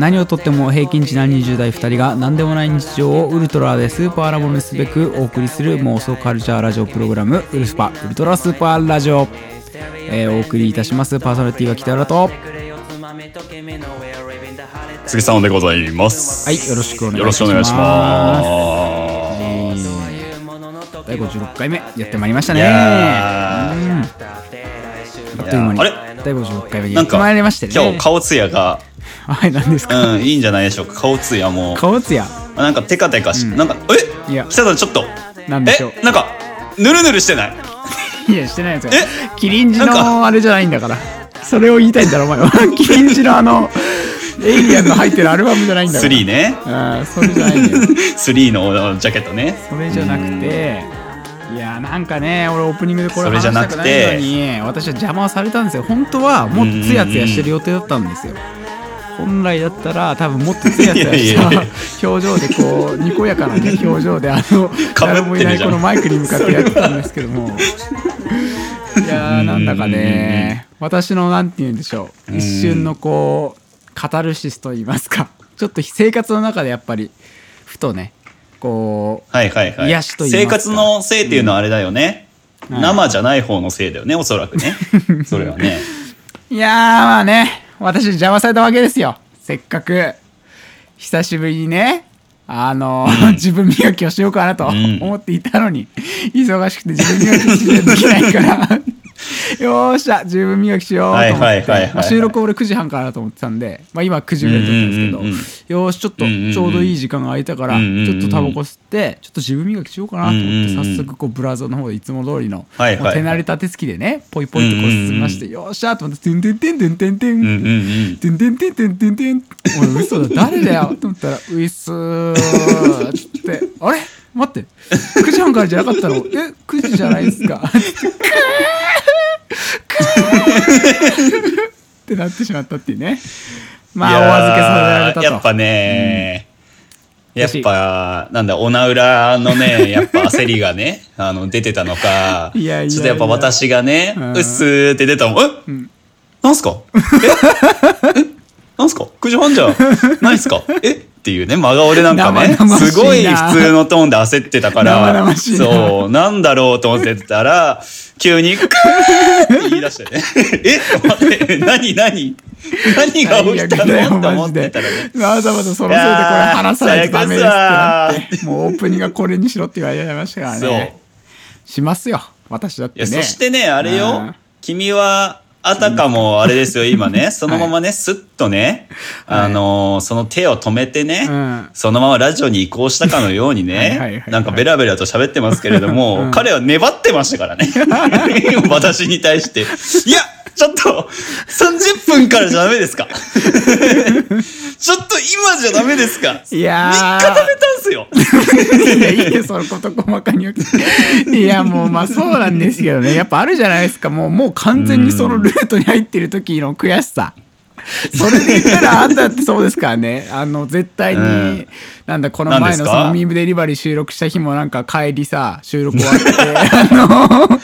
何をとっても平均値な20代2人が何でもない日常をウルトラでスーパーラボにすべくお送りする妄想カルチャーラジオプログラムウルスパウルトラスーパーラジオ、えーお送りいたしますパーソナリティは北浦と杉さんでございます。いよろしくお願いよろしくお願いします。第56回目やってまいりましたねうんあっという間に第56回目やってまいりましてね今日顔つやが、はい何ですか、うん、いいんじゃないでしょうか。顔つやも、顔つや？なんかテカテカし、なんか、え？いや。北さんちょっと、なんでしょう？え？なんか、ぬるぬるしてない？いやしてないですよ。え？キリンジのあれじゃないんだから。それを言いたいんだろお前は。キリンジのあのエイリアンの入ってるアルバムじゃないんだから。3ね。あそれじゃないんだよ。3のジャケットね。それじゃなくていやなんかね俺オープニングでこれ話それじゃしたくななくて。いのに私は邪魔をされたんですよ。本当はもっとツヤツヤしてる予定だったんですよ本来だったら多分もっとツヤツヤしいやいやいや。た表情でこうにこやかな、ね、表情であの 誰もいないこのマイクに向かってやってたんですけども。いやーなんだかね私のなんて言うんでしょう。一瞬のこうカタルシスと言いますか。ちょっと生活の中でやっぱりふとねこうはいはいはい。癒しと言い生活のせいっていうのはあれだよね。うん。生じゃない方のせいだよね、おそらくね。それはね。いやーまあね私邪魔されたわけですよ。せっかく。久しぶりにねあの自分磨きをしようかなとん。思っていたのに、忙しくて自分磨きしないといけないからよーしゃ自分磨きしようと思って、はいはいはいまあ収録俺9時半からだと思ってたんで、まあ、今9時ぐらい撮ってるんですけど、うんうんうんうんよーしちょっとちょうどいい時間が空いたから、うんうんうんちょっとタバコ吸ってちょっと自分磨きしようかなと思って、早速こうブラウザの方でいつも通りの、はいはい。はいもう手慣れた手つきでねポイポイとこう進みまして、よーしゃーと思って「てんてんてんてん。てんてん」。てんてんてんてんてんてんおい嘘だ誰だよと思ったら「ういっすー」って「あれ待って9時半からじゃなかったのえ9時じゃないですか」ー ってなってしまったっていうね。まあお預けさせられたと。やっぱね、やっ私ぱなんだおなうらのね やっぱ焦りがねあの出てたのかいやいやちょっとやっぱ私がねうん。うっすーって出たもん。え、なんすか？え？え？なんすか？9時半じゃないっすか？え？っていうね真顔でなんかねすごい普通のトーンで焦ってたか生らそうなんだろうと思ってたら急に「クー!」って言い出してね「え？待って何何？何が起きたの?」と思マジでってたらね。わざわざそのせいでこれ話さないとダメですってなってもうオープニングがこれにしろって言われましたからそう。ねしますよ。私だってね。そしてね、あれうん。よ、君は、あたかもあれですよ、今ね、そのままね、スッとね、はい。あのーその手を止めてね、うん。そのままラジオに移行したかのようにねい、なんかベラベラと喋ってますけれども、うん。彼は粘ってましたからね。私に対して。いやちょっと、30分からじゃダメですか。ちょっと今じゃダメですか。いやー。3日食べたんすよ。いやいいよそのこと細かに言っていやもうまあそうなんですけどね。やっぱあるじゃないですか。もうもう完全にそのルートに入ってる時の悔しさ。それで言ったらあんただってそうですからね。あの絶対に、うん。なんだこの前のそのミームデリバリー収録した日もなんか帰りさ収録終わってあの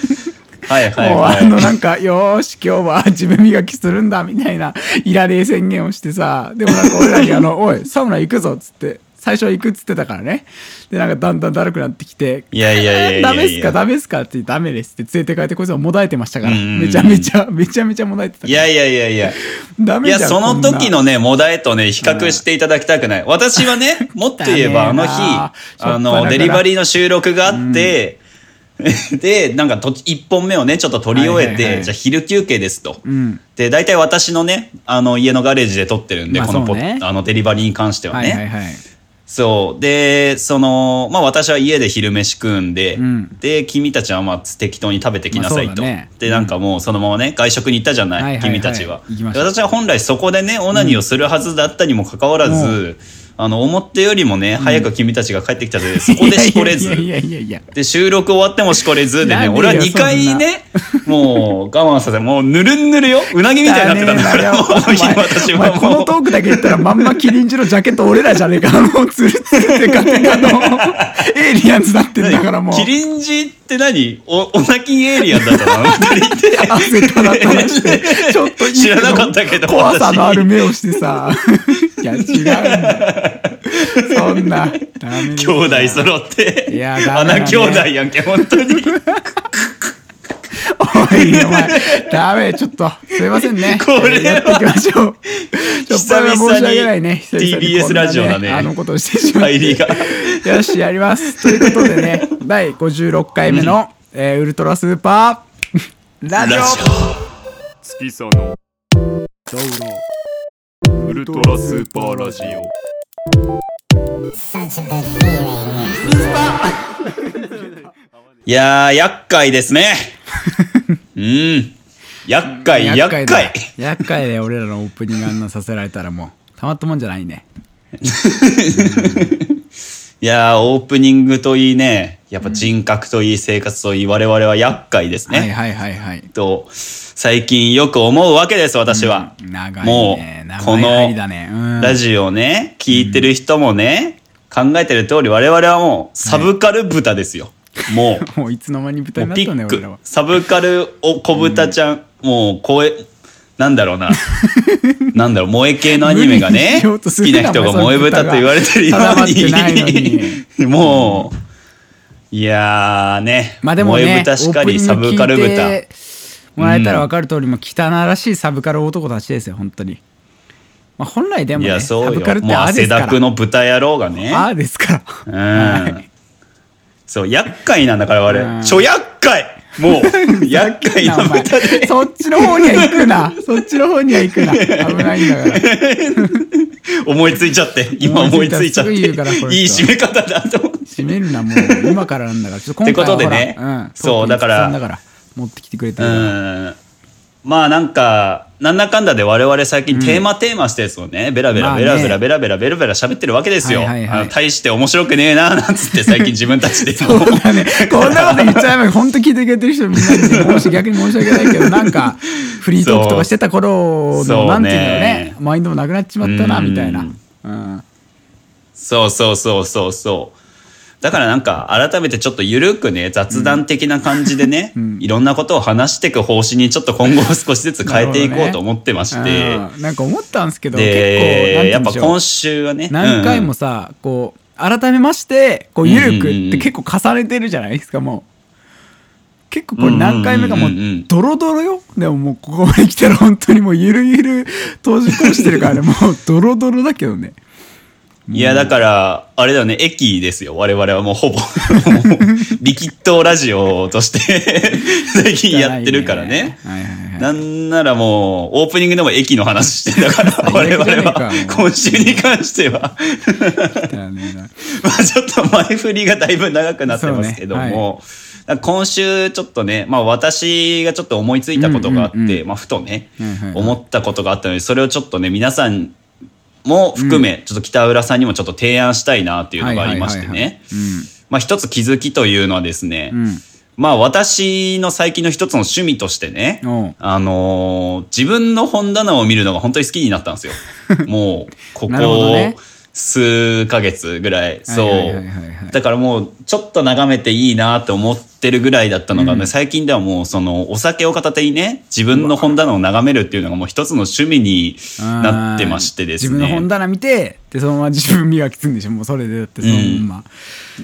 はいはいもうはい。あのなんかよーし今日は自分磨きするんだみたいないられ宣言をしてさでもなんか俺らにあの「おいサウナ行くぞ」っつって最初は行くっつってたからね。でなんかだんだんだるくなってきていやいやいやダメっすか？ダメっすか？って言ってダメですって。連れて帰ってこいつはもだえてましたから。めちゃめちゃめちゃめちゃもだえてたいやいやいやいや。ダメじゃんいや、その時のね、モダエとね、比較していただきたくない。私はね、もっと言えば、あの日、あの、デリバリーの収録があって、で、なんかと、一本目をね、ちょっと撮り終えて、じゃあ昼休憩ですと。ん。で、大体私のね、あの、家のガレージで撮ってるんで、まあこのあの、デリバリーに関してはね。はいはいはいそう。で、その、まあ私は家で昼飯食うんで、うんで、君たちはまあ適当に食べてきなさいと。ねで、なんかもうそのままね、外食に行ったじゃない、はいはいはい君たちは。私は本来そこでね、オナニーをするはずだったにもかかわらず、あの、思ったよりもね、早く君たちが帰ってきたので、そこでしこれず。いやいやいや。で、収録終わってもしこれず。でね、俺は2回ね、もう我慢させ、もうぬるんぬるよ。うなぎみたいになってたんだから、もう私はもう。このト。ークだけ言ったらまんまキリンジのジャケット俺らじゃねえか。もうツルツルってガテガの。エイリアンズなってんだからもう。キリンジって何？お、オナキンエイリアンだったの？二人って。汗たらたらして。ちょっと知らなかったけど。怖さのある目をしてさ。いや違うんだそんな。兄弟揃って。いやね。穴兄弟やんけ、本当に。おいお前。ダメちょっと。すいませんね。これはやっていきましょう。ちょっと申し訳ないね。TBS ラジオだねあのことをしてしまって。入りが。よし、やります。ということでね、第56回目の、えーウルトラスーパー。ラジオ。ラジ月佐の。ウルトラスーパーラジオいやー、厄介ですね。うん。厄介、厄だ介。厄介で俺らのオープニングあんなさせられたらもう、たまったもんじゃないね。いやー、オープニングといいね、やっぱ人格といい生活といい、我々は厄介ですね。はいはいはいはい。と、最近よく思うわけです、私は。長いもね。う、長この。ラジオね、聞いてる人もね、考えてる通り我々はもう、サブカル豚ですよ。もう。もういつの間に豚になったね、俺らはク。サブカルお小豚ちゃん、もう声なんだろうな。なんだろう萌え系のアニメがね好きな人が萌え豚と言われてるように。もういやーねまあでもね、萌え豚しかりサブカル豚。もらえたら分かる通り、もう汚らしいサブカル男たちですよ、本当に。まあ本来でもね、いやそうよ。サブカルってもう汗。だくの豚野郎がね。ああですから。うん。そう厄介なんだからうん。我ちょ厄介もう厄介な豚でそっちの方には行くな。そっちの方には行くな。危ないんだから。思いついちゃって今思いついちゃって思いつい締め方だと思って閉めるな、もう。今からなんだから。ちょっと今回はってことでねそうだから持ってきてくれてるう。んまあなんかなんだかんだで我々最近テーマテーマしたやつをねベラベラベラベラベラベラベラベラ喋ってるわけですよ。大して面白くねえななんつって最近自分たちでそうだね。こんなこと言っちゃえば、本当聞いてくれてる人みんなにね、もし逆に申し訳ないけど、なんか、フリートークとかしてた頃の、なんていうんだろうそうねね、マインドもなくなっちまったな、うんみたいな。うん。そうそうそうそうそう。だからなんか改めてちょっとゆるくね雑談的な感じでね、いろんなことを話していく方針にちょっと今後少しずつ変えていこうと思ってまして、うん。なんか思ったんですけど、結構、やっぱ今週はね何回もさ、こう改めましてこうゆるくうんうんうんって結構重ねてるじゃないですかもう。結構これ何回目かもううんうんうんうん。ドロドロよ。でももうここまで来たら本当にもうゆるゆる閉じ込してるからね。もうドロドロだけどねいや、だから、あれだよね、駅ですよ。我々はもうほぼ。リキッドラジオとして 最近やってるからね。はいはいはい。なんならもう、オープニングでも駅の話してんだから、最我々は、今週に関しては、まあちょっと前振りがだいぶ長くなってますけどそうね。も、今週ちょっとね、まあ私がちょっと思いついたことがあって、うんうんうん。まあふとね、はいはいはい。思ったことがあったので、それをちょっとね、皆さんも含め、ちょっと北浦さんにもちょっと提案したいなっていうのがありましてね。まあ一つ気づきというのはですね、うんうんまあ私の最近の一つの趣味としてね、あのー自分の本棚を見るのが本当に好きになったんですよ。もう、ここね数ヶ月ぐらい。そう。だからもう、ちょっと眺めていいなって思ってるぐらいだったのがね、うん。最近ではもう、その、お酒を片手にね、自分の本棚を眺めるっていうのがもう一つの趣味になってましてですね。自分の本棚見てでそのまま自分磨きするんでしょ。もうそれでだってそのま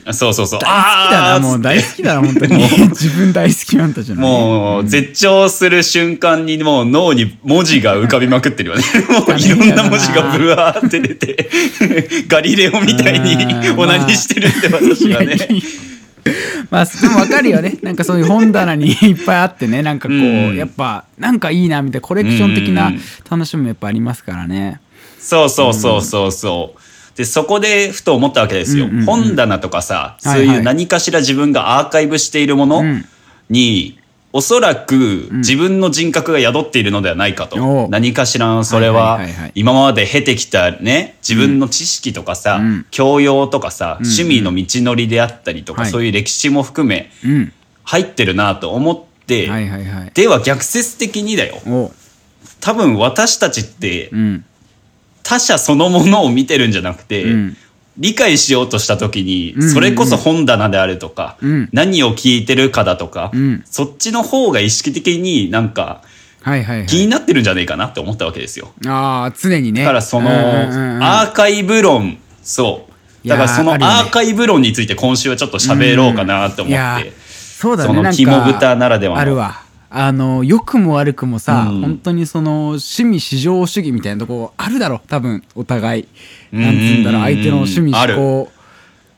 ま、そうそうそう。大好きだなもう大好きだな本当に。自分大好きなんたじゃない？もう、絶頂する瞬間にもう脳に文字が浮かびまくってるよね。もういろんな文字がブワーって出て、ガリレオみたいにうん。オナニーしてるんで私はね。まあでも分かるよね。なんかそういう本棚に いっぱいあってね。なんかこう、うん。やっぱなんかいいなみたいなコレクション的うなん。楽しみもやっぱありますからね。そうそうそうそうそう。で、そこでふと思ったわけですよ。うんうんうん本棚とかさ、そういう何かしら自分がアーカイブしているものうん。に、おそらく自分の人格が宿っているのではないかと、お。う何かしらのそれは今まで経てきたね自分の知識とかさ、ん。教養とかさ、趣味の道のりであったりとか、はい。そういう歴史も含めうん。入ってるなと思って、はいはいはい。では逆説的にだよ。多分私たちってうん。他者そのものを見てるんじゃなくて、うん理解しようとした時に、それこそ本棚であるとか、うん。何を聞いてるかだとか、うん。そっちの方が意識的になんかはいはいはい。気になってるんじゃないかなって思ったわけですよ。ああ常にね。だからその、アーカイブ論そう。だからそのアーカイブ論について今週はちょっと喋ろうかなって思って、そうだねその肝豚ならではの。あるわあの良くも悪くもさ、うん。本当にその趣味至上主義みたいなとこあるだろ多分お互い。うん。なんつうんだろう相手の趣味思考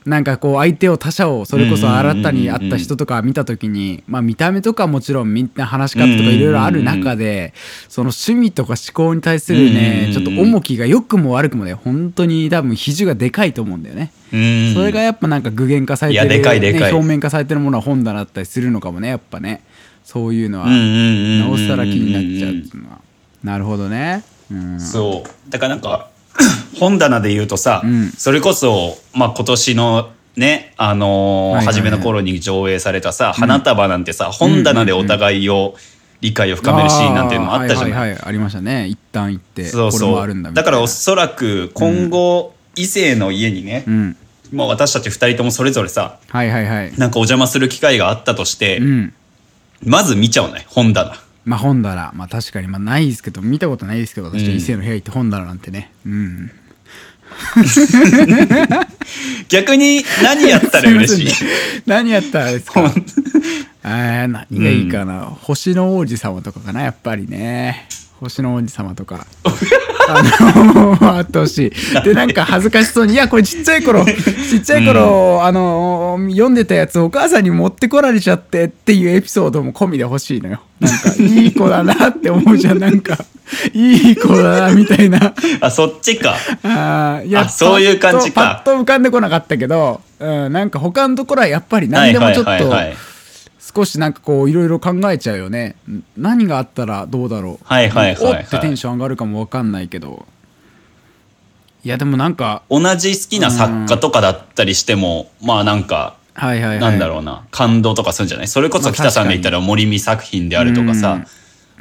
なんかこう相手を他者をそれこそ新たに会った人とか見た時にまあ見た目とかもちろんみんな話し方とかいろいろある中でその趣味とか思考に対するねうんちょっと重きが良くも悪くもね本当に多分比重がでかいと思うんだよね。うん。それがやっぱなんか具現化されてる、ね表面化されてるものは本棚だったりするのかもねやっぱねそういうのはなおさら気になっちゃうっていうのは。なるほどね。うん。そう。だからなんか 本棚で言うとさ、うん。それこそ、まあ、今年のねあのーはい初めの頃に上映されたさ「花束」なんてさ、本棚でお互いを理解を深めるシーンなんていうのもあったじゃない。はいはいはい。ありましたね。一旦行ってそうそう。だからおそらく今後、異性の家にね、うん。まあ、私たち二人ともそれぞれさはいはいはい。なんかお邪魔する機会があったとして、うんまず見ちゃうね本棚。まあ本棚。まあ確かに。まあないですけど見たことないですけど私異性の部屋行って本棚なんてね。うん。逆に何やったら嬉しい？ね。何やったらですか？えー、何がいいかな、星の王子様とかかなやっぱりね。星の王子様とか あのあってほし。いでなんか恥ずかしそうにいやこれちっちゃい頃ちっちゃい頃、あの読んでたやつお母さんに持ってこられちゃってっていうエピソードも込みで欲しいのよ。なんかいい子だなって思うじゃん。なんかいい子だなみたいな。あそっちか。あーいやあそういう感じか。パッと浮かんでこなかったけど、うん、なんか他のところはやっぱり何でもちょっと、はいはいはいはい少しなんかこういろいろ考えちゃうよね。ん何があったらどうだろう。はいはいはいはい。おってテンション上がるかもわかんないけど。いやでもなんか同じ好きな作家とかだったりしても、まあなんか、はいはいはい。なんだろうな、感動とかするんじゃない？それこそまあ北さんで言ったら森見作品であるとかさ、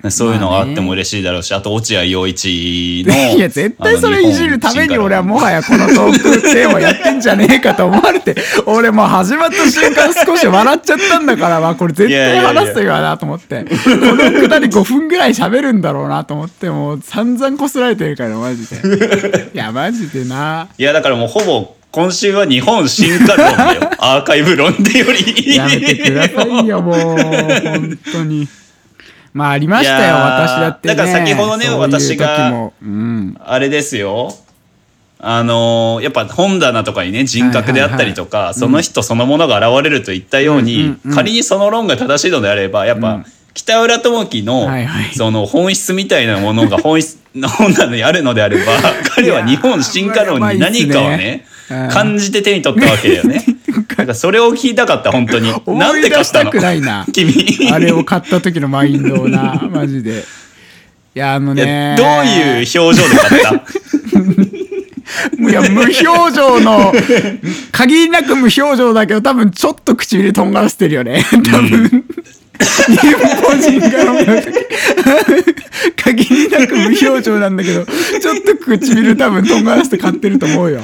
そういうのがあっても嬉しいだろうし、あと落合陽一の。いや絶対それいじるために俺はもはやこのトークテーマやってんじゃねえかと思われて 俺もう始まった瞬間少し笑っちゃったんだからまあこれ絶対話すよなと思ってこのくだり5分ぐらい喋るんだろうなと思ってもう散々こすられてるからマジでいやマジでないやだからもうほぼ今週は日本進化論だよ。アーカイブ論でより。やめてくださいよもう本当にまあありましたよ私だってね。だから先ほどねそういう私があれですよ。あのーやっぱ本棚とかにね人格であったりとか、その人そのものが現れるといったように、うんうんうん仮にその論が正しいのであればやっぱ、うん。北浦智樹の、はいはい。その本質みたいなものが本質の 本棚にあるのであれば彼は日本進化論に何かをねいやー感じて手に取ったわけだよね。だからそれを聞きたかった本当に。な思んで買ったの？くないな君。あれを買った時のマインドをな マジで。いやあのね。どういう表情で買った？いや無表情の限りなく無表情だけど多分ちょっと唇とんがらせてるよね。多分、日本人からも限りなく無表情なんだけどちょっと唇多分とんがらせて買ってると思うよ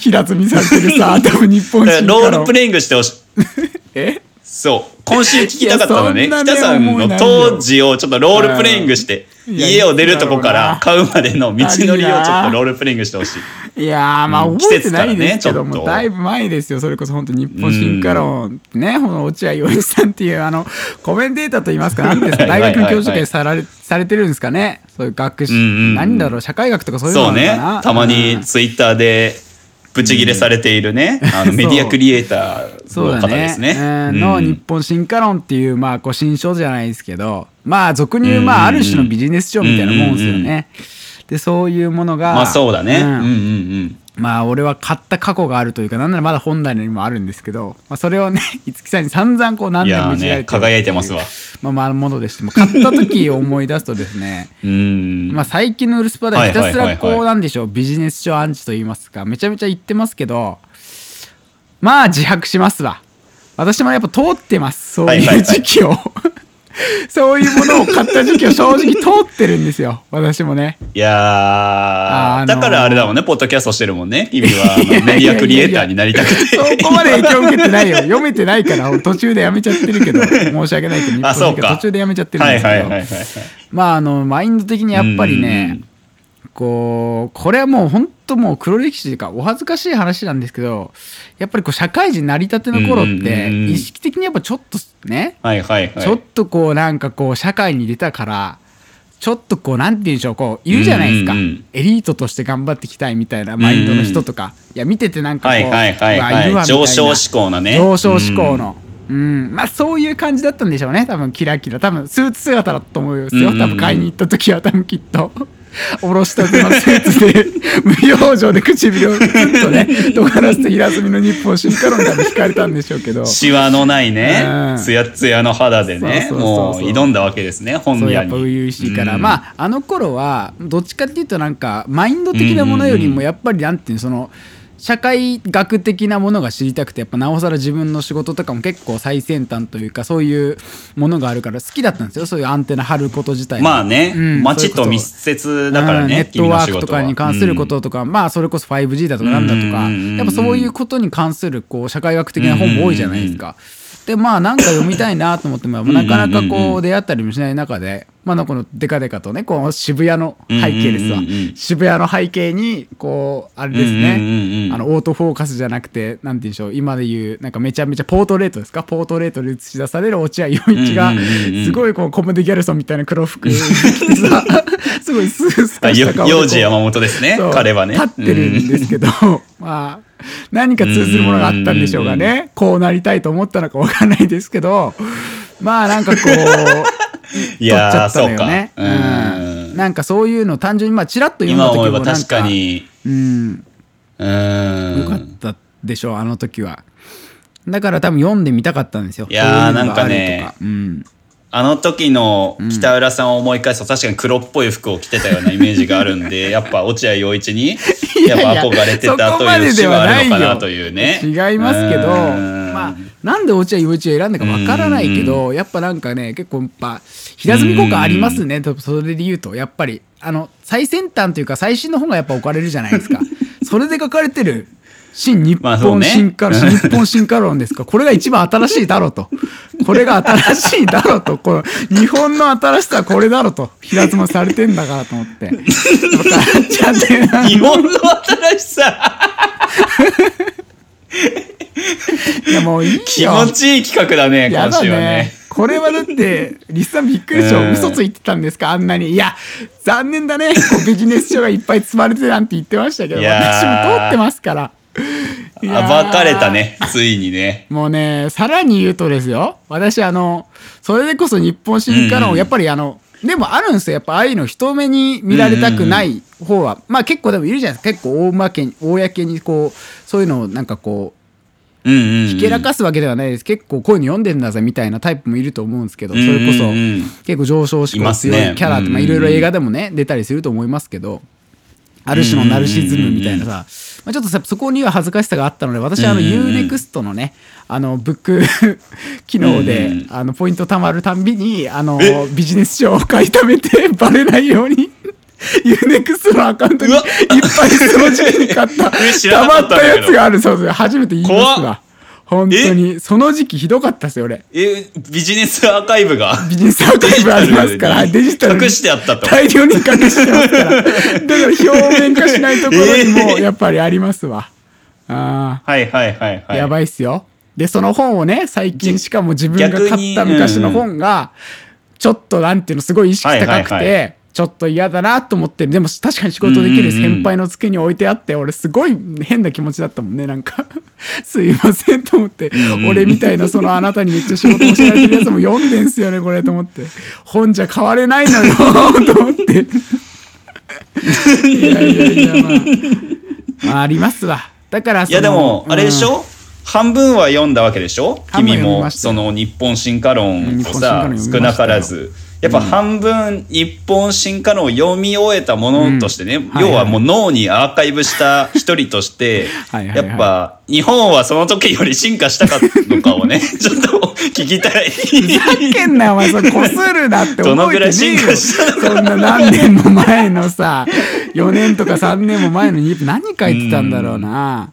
平積みされてるさ 多分日本人ロールプレイングしてほしい。え？そう。今週聞きたかったのね。北さんの当時をちょっとロールプレイングして、家を出るとこから買うまでの道のりをちょっとロールプレイングしてほしい。いやーまあうん。覚えてないですけど季節からねちょっと。もだいぶ前ですよ。それこそ本当日本進化論ねこの落合陽一さんっていうあのコメンテーターといいますか何です。か大学の教授会さられされてるんですかね？そういう学士うんうんうん。何だろう社会学とかそういうのそうねな？のかな。たまにツイッターでブチギレされているね、あの メディアクリエイターの方ですね。うんの日本進化論っていうまあこう新書じゃないですけどまあ俗に言うまあある種のビジネス書みたいなもんですよね。でそういうものがまあそうだね。ううんんうんうん。まあ俺は買った過去があるというかなんならまだ本来にもあるんですけど、まあ、それをね 五木さんに散々こう何年もいじられてるね輝いてますわ。まあまあものでしても買った時を思い出すとですね うん。まあ最近のウルスパではひたすらはいはいはいはい。こうなんでしょうビジネス書アンチと言いますかめちゃめちゃ言ってますけどまあ自白しますわ。私もやっぱ通ってますそういうはいはいはい。時期を そういうものを買った時期を正直通ってるんですよ私もねいやー、あのーだからあれだもんね、ポッドキャストしてるもんね。君はメディアクリエイターになりたくて。そこまで影響受けてないよ読めてないから俺途中でやめちゃってるけど 申し訳ないけど。途中でやめちゃってるんですけど。まああのマインド的にやっぱりね、こうこれはもう本当もう黒歴史というかお恥ずかしい話なんですけどやっぱりこう社会人成り立ての頃ってうん意識的にやっぱちょっとね、はいはいはい。ちょっとこうなんかこう社会に出たからちょっとこうなんて言うんでしょうこういるじゃないですか、うんうんうん。エリートとして頑張っていきたいみたいなマインドの人とか、いや見ててなんかこう、はいはいはいい。るわはい。みたいな。上昇志向なね。上昇志向の。うん、まあそういう感じだったんでしょうね。多分キラキラ。多分スーツ姿だと思うんですよ、多分買いに行った時は多分きっとおろしたてのスーツで無表情で唇をずっとね尖らせて平積みの日本進化論が引かれたんでしょうけど。うん。シワのないねう、ん。つやつやの肌でね、もう挑んだわけですね、本屋に。っぱ初々しいから、うん。まああの頃はどっちかっていうとなんかマインド的なものよりもやっぱりなんていうのその社会学的なものが知りたくてやっぱなおさら自分の仕事とかも結構最先端というかそういうものがあるから好きだったんですよ。そういうアンテナ張ること自体が。まあね、うん。街と密接だからね、うんネットワークと。かに関することとか、まあそれこそ 5G だとかなんだとか、うんうんうんうん。やっぱそういうことに関するこう社会学的な本も多いじゃないですか。でまあなんか読みたいなと思ってもなかなかこう出会ったりもしない中で、まあ、このデカデカとねこう渋谷の背景ですわ、渋谷の背景にこうあれですね、あのオートフォーカスじゃなくてなんて言うんでしょう。今で言うなんかめちゃめちゃポートレートですか？ポートレートで映し出される落合陽一がすごいこうコメディギャルソンみたいな黒服。着て さすごいスースあよカした顔幼児山本ですね彼はね。立ってるんですけど、まあ何か通ずるものがあったんでしょうがねこうなりたいと思ったのかわかんないですけどまあなんかこう い取っちゃったの。よね。ううんんなんかそういうの単純にまあちらっと読んだ今時もなんかかに、うんうん。よかったでしょうあの時は。だから多分読んでみたかったんですよ。いやーなんかねうん、あの時の北浦さんを思い返すと確かに黒っぽい服を着てたようなイメージがあるんで、やっぱ落合陽一に、やっぱ憧れてたという節はあるのかなというね。違いますけどうん。まあなんで落合陽一を選んだかわからないけどやっぱなんかね結構やっぱ平積み効果ありますね。とそれで言うとやっぱり。あの最先端というか最新の本がやっぱ置かれるじゃないですか。それで書かれてる新日本進化論、新日本進化論ですかこれが一番新しいだろうとこれが新しいだろうとこの日本の新しさはこれだろうと平積みされてんだからと思って 日本の新しさ、いやもういいよ気持ちいい企画だね、今週はねね。。これはだって、リスさんびっくりでしょ。うん嘘ついてたんですか？あんなに。いや、残念だね。ビジネス書がいっぱい積まれてなんて言ってましたけど、私ーも通ってますから。暴かれた。ね、ついにね。もうね、さらに言うとですよ。私、あの、それでこそ日本進化論、うんうんやっぱりあの、でもあるんですよ。やっぱああいうの人目に見られたくない方は、まあ結構でもいるじゃないですか。結構大まけに、公にこう、そういうのをなんかこう、うんうんうん。ひけらかすわけではないです結構こういうの読んでんだぜみたいなタイプもいると思うんですけどそうんうんうんれこそ結構上昇志い向強ますねいキャラってまいろいろ映画でもね出たりすると思いますけどある種のナルシズムみたいなさまあちょっとさそこには恥ずかしさがあったので私はあの UNEXT のねあのブック機能であのポイント貯まるたんびにあのビジネス書を買い溜めて バレないように UNEXT のアカウントにいっぱいその時期に買った え知ら溜まったやつがある。そうです初めて言います怖わ本当に。その時期ひどかったですよ俺。え、ビジネスアーカイブが？ビジネスアーカイブありますから。はいデジタルに。隠してあったと。大量に隠してますから。だから表面化しないところにもやっぱりありますわ、あはいはいはいあ、はい。やばいっすよ。でその本をね最近しかも自分が買った昔の本がちょっとなんていうのすごい意識高くて、ちょっと嫌だなと思ってでも確かに仕事できる先輩の机に置いてあって俺すごい変な気持ちだったもんねなんか。すいませんと思って。俺みたいなそのあなたにめっちゃ仕事教えられてるやつも読んでんすよねこれと思って。本じゃ買われないのよと思って。いやいやいやまあ。まあありますわ。だからそいやでものあれでしょ、半分は読んだわけでしょ？君もその日本進化論をさ少なからずやっぱ半分日本進化論を読み終えたものとしてね、はい要はもう脳にアーカイブした一人として はいはいはい。やっぱ日本はその時より進化したかのかをね ちょっと聞きたい。ふざけんなよお前それこするなってどのぐらい進化したそんな何年も前のさ4年とか3年も前のに何書いてたんだろうな。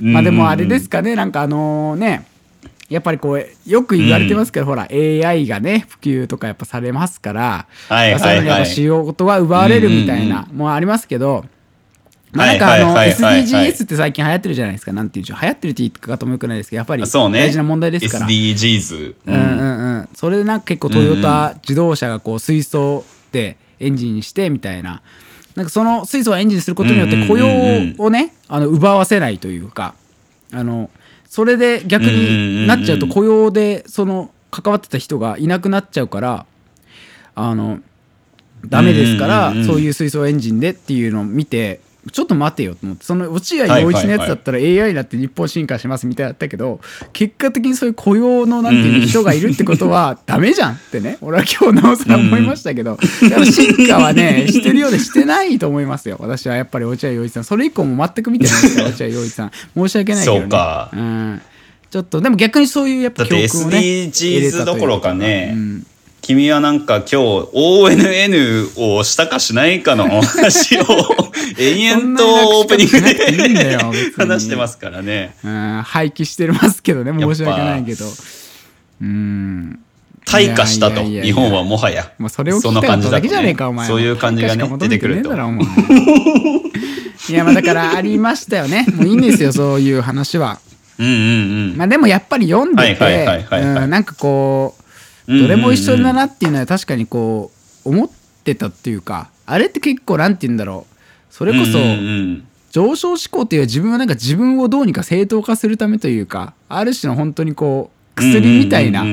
うん。まあでもあれですかねなんかあのねやっぱりこうよく言われてますけど、ほら AI がね普及とかやっぱされますから、はいはいはい。そういうのにやっぱ仕事は奪われるみたいな、もうありますけど、まあ、なんかあの SDGs って最近流行ってるじゃないですかなんていうんでしょう流行ってるって言い方もよくないですけどやっぱり大事な問題ですから、SDGs。うんうんうん、それでなんか結構トヨタ自動車がこう水素でエンジンにしてみたいな。なんかその水素をエンジンにすることによって雇用をねあの奪わせないというかあのそれで逆になっちゃうと雇用でその関わってた人がいなくなっちゃうからあのダメですから、そういう水素エンジンでっていうのを見てちょっと待てよと思ってその落合陽一のやつだったら AI だって日本進化しますみたいだったけど結果的にそういう雇用のなんていうの人がいるってことは ダメじゃんってね。俺は今日なおさら思いましたけどだから進化はねしてるようでしてないと思いますよ。私はやっぱり落合陽一さん。それ以降も全く見てないですから落合陽一さん。申し訳ないけどね。そうか。ん、ちょっとでも逆にそういうやっぱ教訓をね SDGs どころかね、うん君はなんか今日 ONN をしたかしないかの 話を延々とオープニングでに話してますからね。うん廃棄してますけどねぱ申し訳ないけど。うん。退化したと日本はもはや。もうそれを聞きそのただけ感じゃねえかお前そういう感じがね出てくると。いやまあだからありましたよね。もういいんですよそういう話は。うんうんうん。まあでもやっぱり読んでてなんかこうどれも一緒だなっていうのは確かにこう思ってたっていうかあれって結構なんて言うんだろう。それこそ上昇志向っていう自分はなんか自分をどうにか正当化するためというかある種の本当にこううん薬みたいな、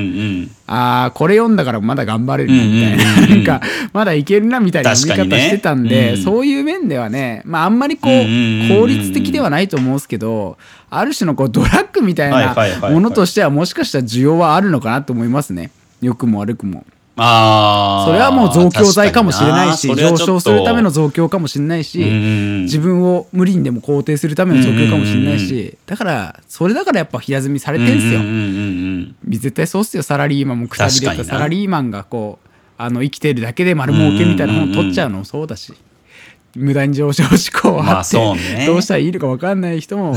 ああこれ読んだからまだ頑張れるなみたいな,、なんかまだいけるなみたいな読み確かにね。方してたんで、うん。そういう面ではねまああんまりこう,、効率的ではないと思うんですけどある種のこうドラッグみたいない。ものとしてはもしかしたら需要はあるのかなと思いますね良くも悪くも。ああ。それはもう増強剤かもしれないし上昇するための増強かもしれないし、自分を無理にでも肯定するための増強かもしれないし、だからそれだからやっぱ平積みされてんすよ。絶対そうっすよサラリーマンもくたびれたサラリーマンがこうあの生きてるだけで丸儲けみたいな本取っちゃうのもそうだし。無駄に上昇志向まああって、そうね。どうしたらいいのか分かんない人も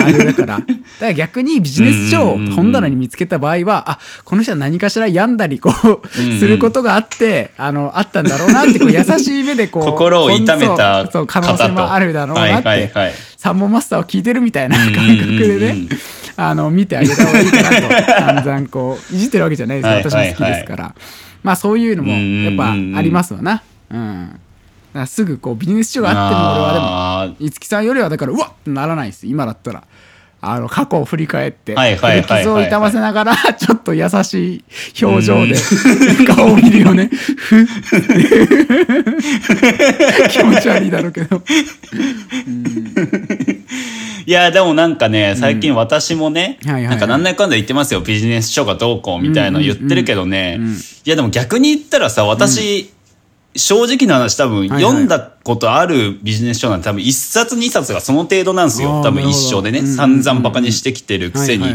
あれだから。だから逆にビジネス書を本棚に見つけた場合はあこの人は何かしら病んだりこうすることがあってあのあったんだろうなってこう 優しい目でこう心を痛めたそう可能性もあるだろうなって、はいはいはい。サンボマスターを聞いてるみたいな感覚でねんあの見てあげた方がいいかなと 散々こういじってるわけじゃないですよ。はい私も好きですから、まあそういうのもやっぱありますわな。うんすぐこうビジネス書があっても俺はでも五木さんよりはだからうわっってならないです今だったら。あの過去を振り返って傷を痛ませながら ちょっと優しい表情で 顔を見るよね。気持ち悪いだろうけど。いやでもなんかね最近私もね、なんかなんだかんだ言ってますよ。ビジネス書がどうこうみたいなの言ってるけどね、うんうんうんいやでも逆に言ったらさ私、正直な話多分読んだことあるビジネス書なんて多分1冊2冊がその程度なんですよ。多分一生でね、うんうんうん散々バカにしてきてるくせに、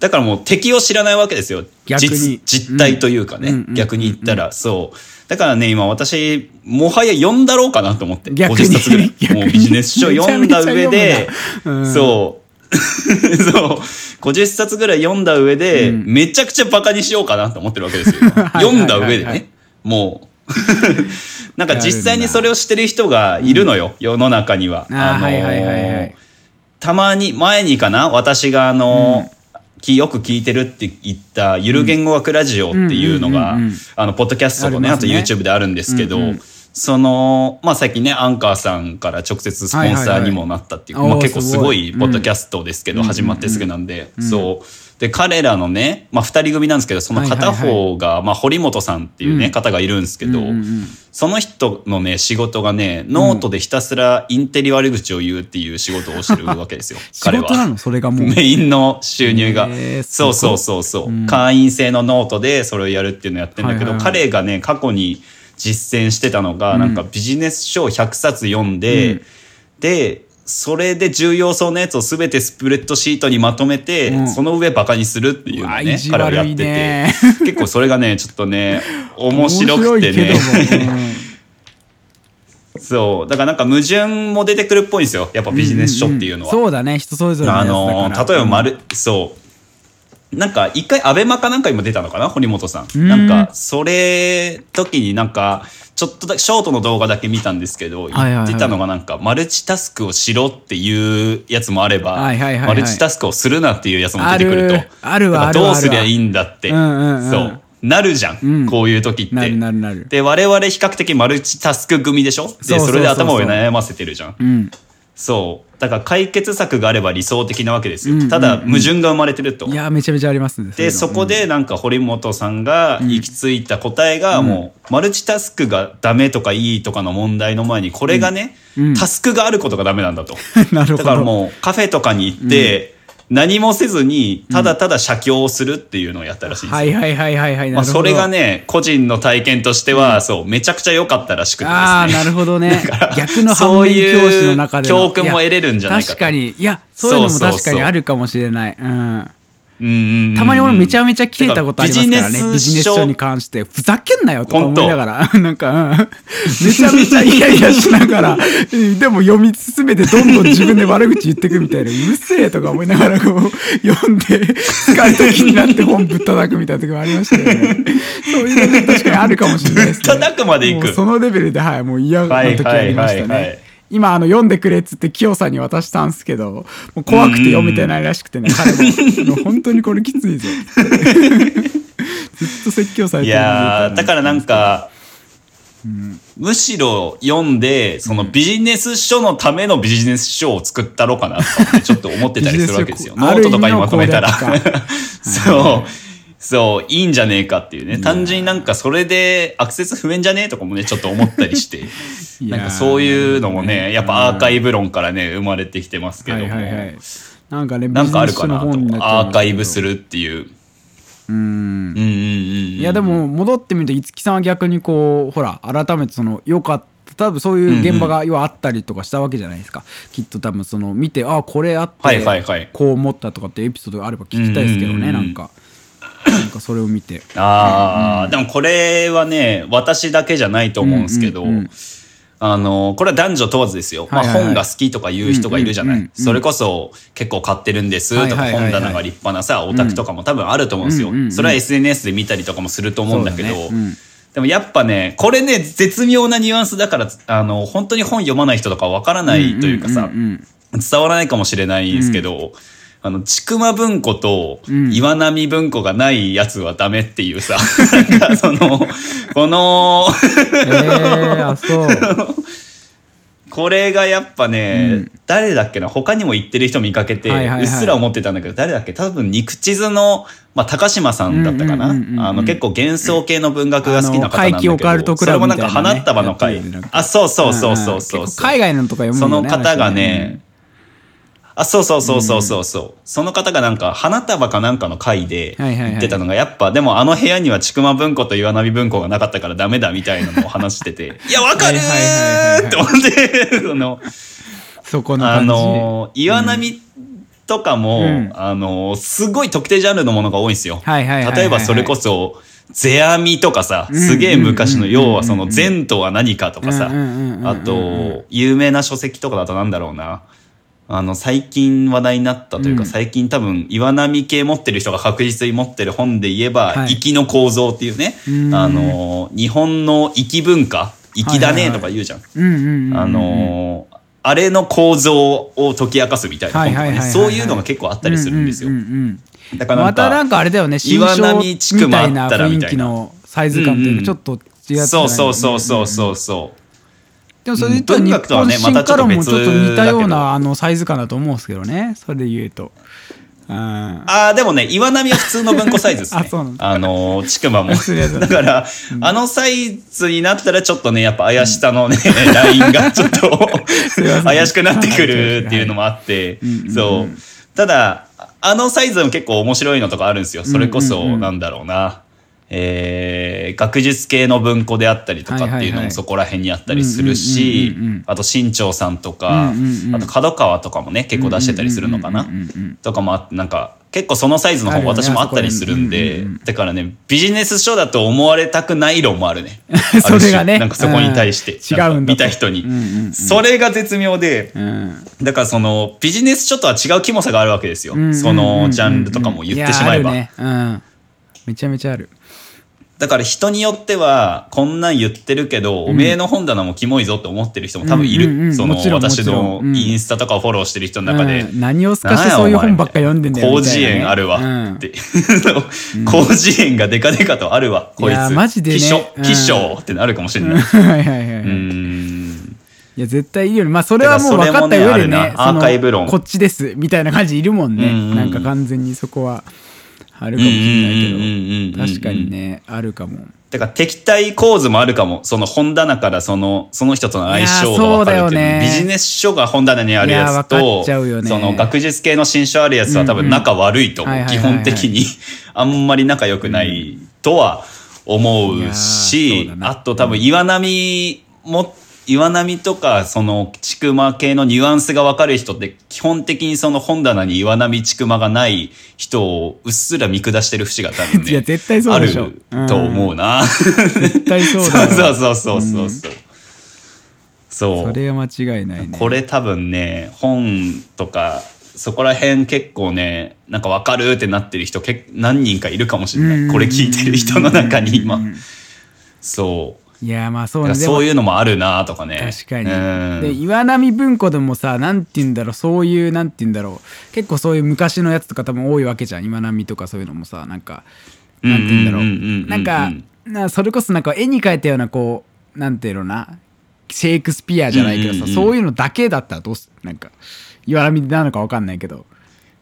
だからもう敵を知らないわけですよ。実実態というかね、逆に言ったら。そう。だからね今私もはや読んだろうかなと思って。逆に。50冊ぐらいもうビジネス書読んだ上でそう。そう。50冊ぐらい読んだ上で、うん。めちゃくちゃバカにしようかなと思ってるわけですよ。読んだ上でね。もう なんか実際にそれをしてる人がいるのよ、世の中には。あーはいはいはいはい。たまに前にかな私があの、きよく聞いてるって言った「ゆる言語学ラジオ」っていうのが、ポッドキャストとねあと YouTube であるんですけど、その、まあ最近ね、アンカーさんから直接スポンサーにもなったっていう、まあ結構すごい。おーすごいポッドキャストですけど、始まってすぐなんで、そう。で、彼らのね、まあ二人組なんですけど、その片方が、まあ堀元さんっていうね、方がいるんですけど、その人のね、仕事がね、ノートでひたすらインテリ悪口を言うっていう仕事をしてるわけですよ。仕 彼は。事なの？それがもう。メインの収入が、そうそうそうそう、会員制のノートでそれをやるっていうのをやってるんだけど、彼がね過去に実践してたのが、なんかビジネス書を100冊読んで、でそれで重要そうなやつを全てスプレッドシートにまとめて、うん。その上バカにするっていうのをね。彼はやってて。結構それがねちょっとね面白くてね。そう。だからなんか矛盾も出てくるっぽいんですよ。やっぱビジネス書っていうのは。そうだね。人それぞれあの例えば丸、そうなんか一回アベマかなんかにも出たのかな？堀本さん。ん。なんかそれ時になんかちょっとだけショートの動画だけ見たんですけど言ってたのがなんかマルチタスクをしろっていうやつもあればマルチタスクをするなっていうやつも出てくると。あるわどうすりゃいいんだってそう。なるじゃん、うん。こういう時って。なるなるなる。で我々比較的マルチタスク組でしょ？でそれで頭を悩ませてるじゃん。うん。そう。だから解決策があれば理想的なわけですよ。ただ、矛盾が生まれてると。いやめちゃめちゃありますねで、そこでなんか堀本さんが行き着いた答えがもう、マルチタスクがダメとかいいとかの問題の前に、これがね、うん。タスクがあることがダメなんだと。なるほど。だからもうカフェとかに行って、何もせずに、ただただ写経をするっていうのをやったらしいんですよ。はいはいはいはいはい。なまあ、それがね、個人の体験としては、そう、めちゃくちゃ良かったらしくてですね。ああなるほどね。逆の反面教師の中での教訓も得れるんじゃないか確かに。いやそういうのも確かにあるかもしれない。うんたまに俺めちゃめちゃ切れたことありますからね。ビジネス。書に関してふざけんなよとか思いながら。なんか、うん。めちゃめちゃイライラしながら。う んでも読み進めてどんどん自分で悪口言ってくみたいなうるせえとか思いながらこう読んで疲れた気になって本ぶったたくみたいな時もありましたよね。そういうのね確かにあるかもしれないですね。ぶったたくまで行く。そのレベルではいもう嫌な時ありましたね、はいはいはいはい今あの読んでくれっつって清さんに渡したんですけどもう怖くて読めてないらしくてね彼も。本当にこれきついぞ。ずっと説教されいてるやーだからなんか、むしろ読んでそのビジネス書のためのビジネス書を作ったろうかなってちょっと思ってたりするわけですよ。ノートとかにまとめたら。そう。そういいんじゃねえかっていうね。単純になんかそれでアクセス不便じゃねえとかもねちょっと思ったりしてなんかそういうのもねねやっぱアーカイブ論からね生まれてきてますけども、はいはいはい。なんかねなんかあるかなと。アーカイブするっていう。うん。うんうんうんうん。いやでも戻ってみると五木さんは逆にこうほら改めてその良かった多分そういう現場が要はあったりとかしたわけじゃないですか、きっと多分その見てあこれあってこう思ったとかってエピソードがあれば聞きたいですけどね、うんうんうん。なんか。なんかそれを見て。ああ、でもこれはね私だけじゃないと思うんですけど、うんうんうんあのこれは男女問わずですよ、まあ、本が好きとか言う人がいるじゃない、うんうんうんうん。それこそ結構買ってるんです。とか、本棚が立派なさオタクとかも多分あると思うんですよ、うんうんうんそれは SNS で見たりとかもすると思うんだけどでもやっぱねこれね絶妙なニュアンスだからあの本当に本読まない人とかわからないというかさ、んんうん伝わらないかもしれないですけど、あの、ちくま文庫とん。岩波文庫がないやつはダメっていうさ、なんかその、この、これがやっぱね、うん。誰だっけな他にも言ってる人見かけて、うっすら思ってたんだけど誰だっけ？多分肉地図の、まあ、高島さんだったかな、あの結構幻想系の文学が好きな方なんだけどそれもなんか花束の会あそうそうそうそうそう海外のとか読むねの方がね、あ、そうそうそうそうそうそう、その方がなんか花束かなんかの会で言ってたのが、やっぱでもあの部屋にはちくま文庫と岩波文庫がなかったからダメだみたいなのを話してて、いや、わかるーって思って、その、そこのあの、岩波とかも、うん。あの、すごい特定ジャンルのものが多いんですよ。例えばそれこそ、世阿弥とかさ、んすげえ昔の、うん要はその禅とは何かとかさうんうんうんうんう、んあと、有名な書籍とかだとなんだろうな。あの、最近話題になったというか、うん。最近多分、岩波系持ってる人が確実に持ってる本で言えば、はい。粋の構造っていうねうん、あの、日本の粋文化、粋だねとか言うじゃん。うんうんうんうんあのーあれの構造を解き明かすみたいな本とかね、はいはいはいはいそういうのが結構あったりするんですよ。う。んうんうん。だからなんか、またなんかあれだよね新岩書波地区もあっみたいな。雰囲気のサイズ感っていうかちょっと違ってそうそうそうそうそう。そう。でもそれで言ったら文日本進化論もちょっと似たようまたちょっと別だけど。なあのサイズ感だと思うんですけどね。それで言うと。うん。ああ、でもね、岩波は普通の文庫サイズですね。ああのー、ちくまも。だから、あのサイズになったらちょっとね、やっぱ怪しさのね、ラインがちょっと 怪しくなってくるっていうのもあって、そう。ただ、あのサイズも結構面白いのとかあるんですよ。それこそ、なんだろうな。えー学術系の文庫であったりとかっていうのもそこら辺にあったりするしあと新潮さんとか、あと角川とかもね結構出してたりするのかな、とかもあなんか結構そのサイズの本私もあったりするんあで、だからねビジネス書だと思われたくない論もあるね それがね。なんかそこに対して、違うん見た人に、それが絶妙で、うん。だからそのビジネス書とは違うキモさがあるわけですよ、そのジャンルとかも言ってしまえば。めちゃめちゃあるだから人によってはこんなん言ってるけど、おめえの本棚もキモいぞって思ってる人も多分いる、うんうんうんその私のん。うん。インスタとかをフォローしてる人の中で、うん。何をすかしてそういう本ばっか読んでんだよ広辞苑あるわうん。って。広辞苑がデカデカとあるわ、こいいやつ。マジでね。気象ってなるかもしれない。はいはいはいはい、うーん。いや絶対いるよね。まあそれはもう分かった上でねねな。アーカイブ論。こっちです。みたいな感じいるもんね、うんうん。なんか完全にそこはあるかもしれないけど確かにねあるかもてか敵対構図もあるかも。その本棚からその、その人との相性が分かるっていうう。ビジネス書が本棚にあるやつと、ねその学術系の新書あるやつは多分仲悪いと思う。基本的に。あんまり仲良くないとは思いうしそうあと多分岩波も、岩波とかそのちくま系のニュアンスが分かる人って基本的にその本棚に岩波ちくまがない人をうっすら見下してる節が多分ねいや絶対そうでしょあると思うな。絶対そうだよ。そうそうそうそうそう。そうそれは間違いないね。これ多分ね本とかそこら辺結構ねなんか分かるってなってる人結何人かいるかもしれうんうん。うんないこれ聞いてる人の中に今。そういやまあそうね。そういうのもあるなとかね。確かに、うん。で岩波文庫でもさなんて言うんだろうそういうなんて言うんだろう。結構そういう昔のやつとか多分多いわけじゃん。岩波とかそういうのもさなんかなんて言うんだろう。なんかなそれこそなんか絵に描いたようなこうなんていうのなシェイクスピアじゃないけどさ、そういうのだけだったらどうすなんか岩波なのか分かんないけど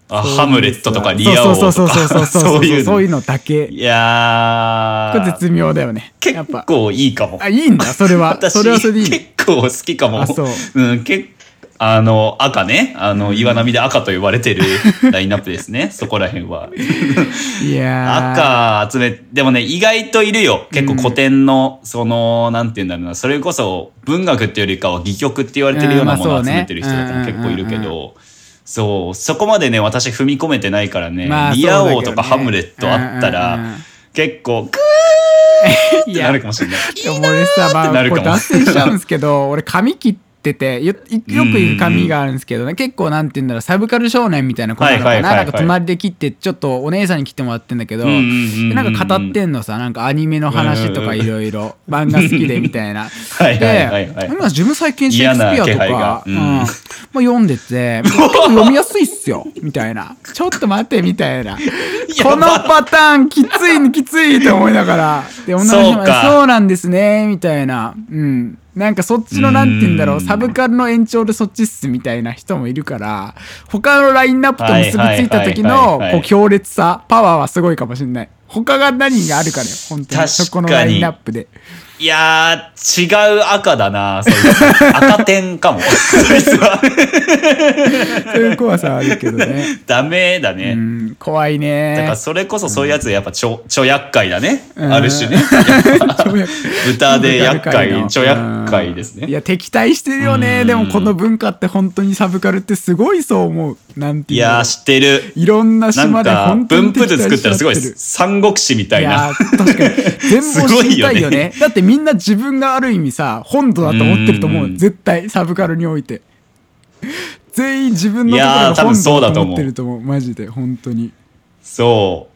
あハムレットとかリア王とそうそうそうかそうそうそう。いうの。そういうのだけ。いやー。これ絶妙だよね。結ぱ構いいかも。あいいんだそれは。私それはそれでいい。結構好きかも。あそう。うん結あの赤ね。あの岩波で赤と呼ばれてる ラインナップですね。そこら辺は。いやー。赤集めでもね意外といるよ。結構古典の、そのなんて言うんだろうな。それこそ文学っていうよりかは戯曲って言われてるようなものを集めてる人とかも結構いるけうん。まあどそうそこまでね私踏み込めてないからね、まあリア王とかハムレットあったら、うんうんうん。結構グーいってなるかもしれない。でも。俺さ、まあ、ってなるかも。これ脱線しちゃうんですけど、俺髪切ってて、よよく言う髪があるんですけどね、結構なんて言うんだろう、サブカル少年みたいな子なのかな、なんか隣で切って、ちょっとお姉さんに切ってもらってんだけど、なんか語ってんのさ、なんかアニメの話とかいろいろ、漫画好きでみたいな。で、今自分最近シェイクスピアとか、ううんんまあ、読んでて、結構読みやすいっすよ、みたいな。ちょっと待って、みたいな。このパターンきついきついと思いながら。で、女の人もそうかそうなんですね、みたいな。うん。なんかそっちのなんて言うんだろう、うん。サブカルの延長でそっちっすみたいな人もいるから、他のラインナップと結びついた時のこう強烈さ、パワーはすごいかもしれない。他が何があるかね、本当に。そこのラインナップで。いやー、違う赤だな、そいつ。赤点かも。そいつは。そういう怖さはあるけどね。ダメだうね。ん、怖いね。だからそれこそそういうやつやっぱちょ、ちょ厄介だね。うんある種ね。豚で厄介、ちょ厄介ですね。いや敵対してるよねうんでもこの文化って本当にサブカルってすごいそう思うなんていうのいやー、知ってる。いろんな島でか、本当に分布図作ったらすごい三国志みたいいやな。ー確かに全部を知りたいよね だってみんな自分がある意味さ本土だと思ってると思う。うん。絶対サブカルにおいて。全員自分のところが本土だと思ってると思う。マジで本当に。そ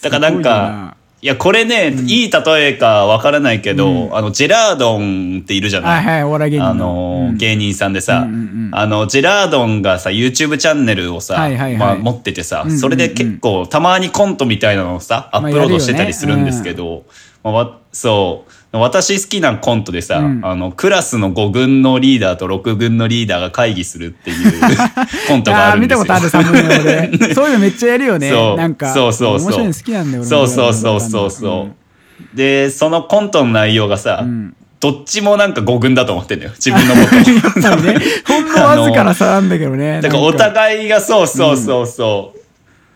う。だからな。んか、いや、これね、いい例えかわからないけど、あの、ジェラードンっているじゃない？はいはいお笑い芸人あののー芸人さんでさ、うんうんうんあの、ジェラードンがさ、YouTube チャンネルをさ、はいはいはい。まあ、持っててさ、うんうんうん。それで結構、たまにコントみたいなのをさ、アップロードしてたりするんですけど、まあわそう。私好きなコントでさ、うん。あのクラスの5軍のリーダーと6軍のリーダーが会議するっていう コントがあるんですよ。たことある そういうのめっちゃやるよね。そう。なんかそうそうそう。面白いの好きなんだよそうそうそうそうそう、でそのコントの内容がさ、ん。どっちもなんか5軍だと思ってんだよ。自分のことを やっぱりねほんのわずかな差なんだけどね。だからお互いがそうそうそうそう、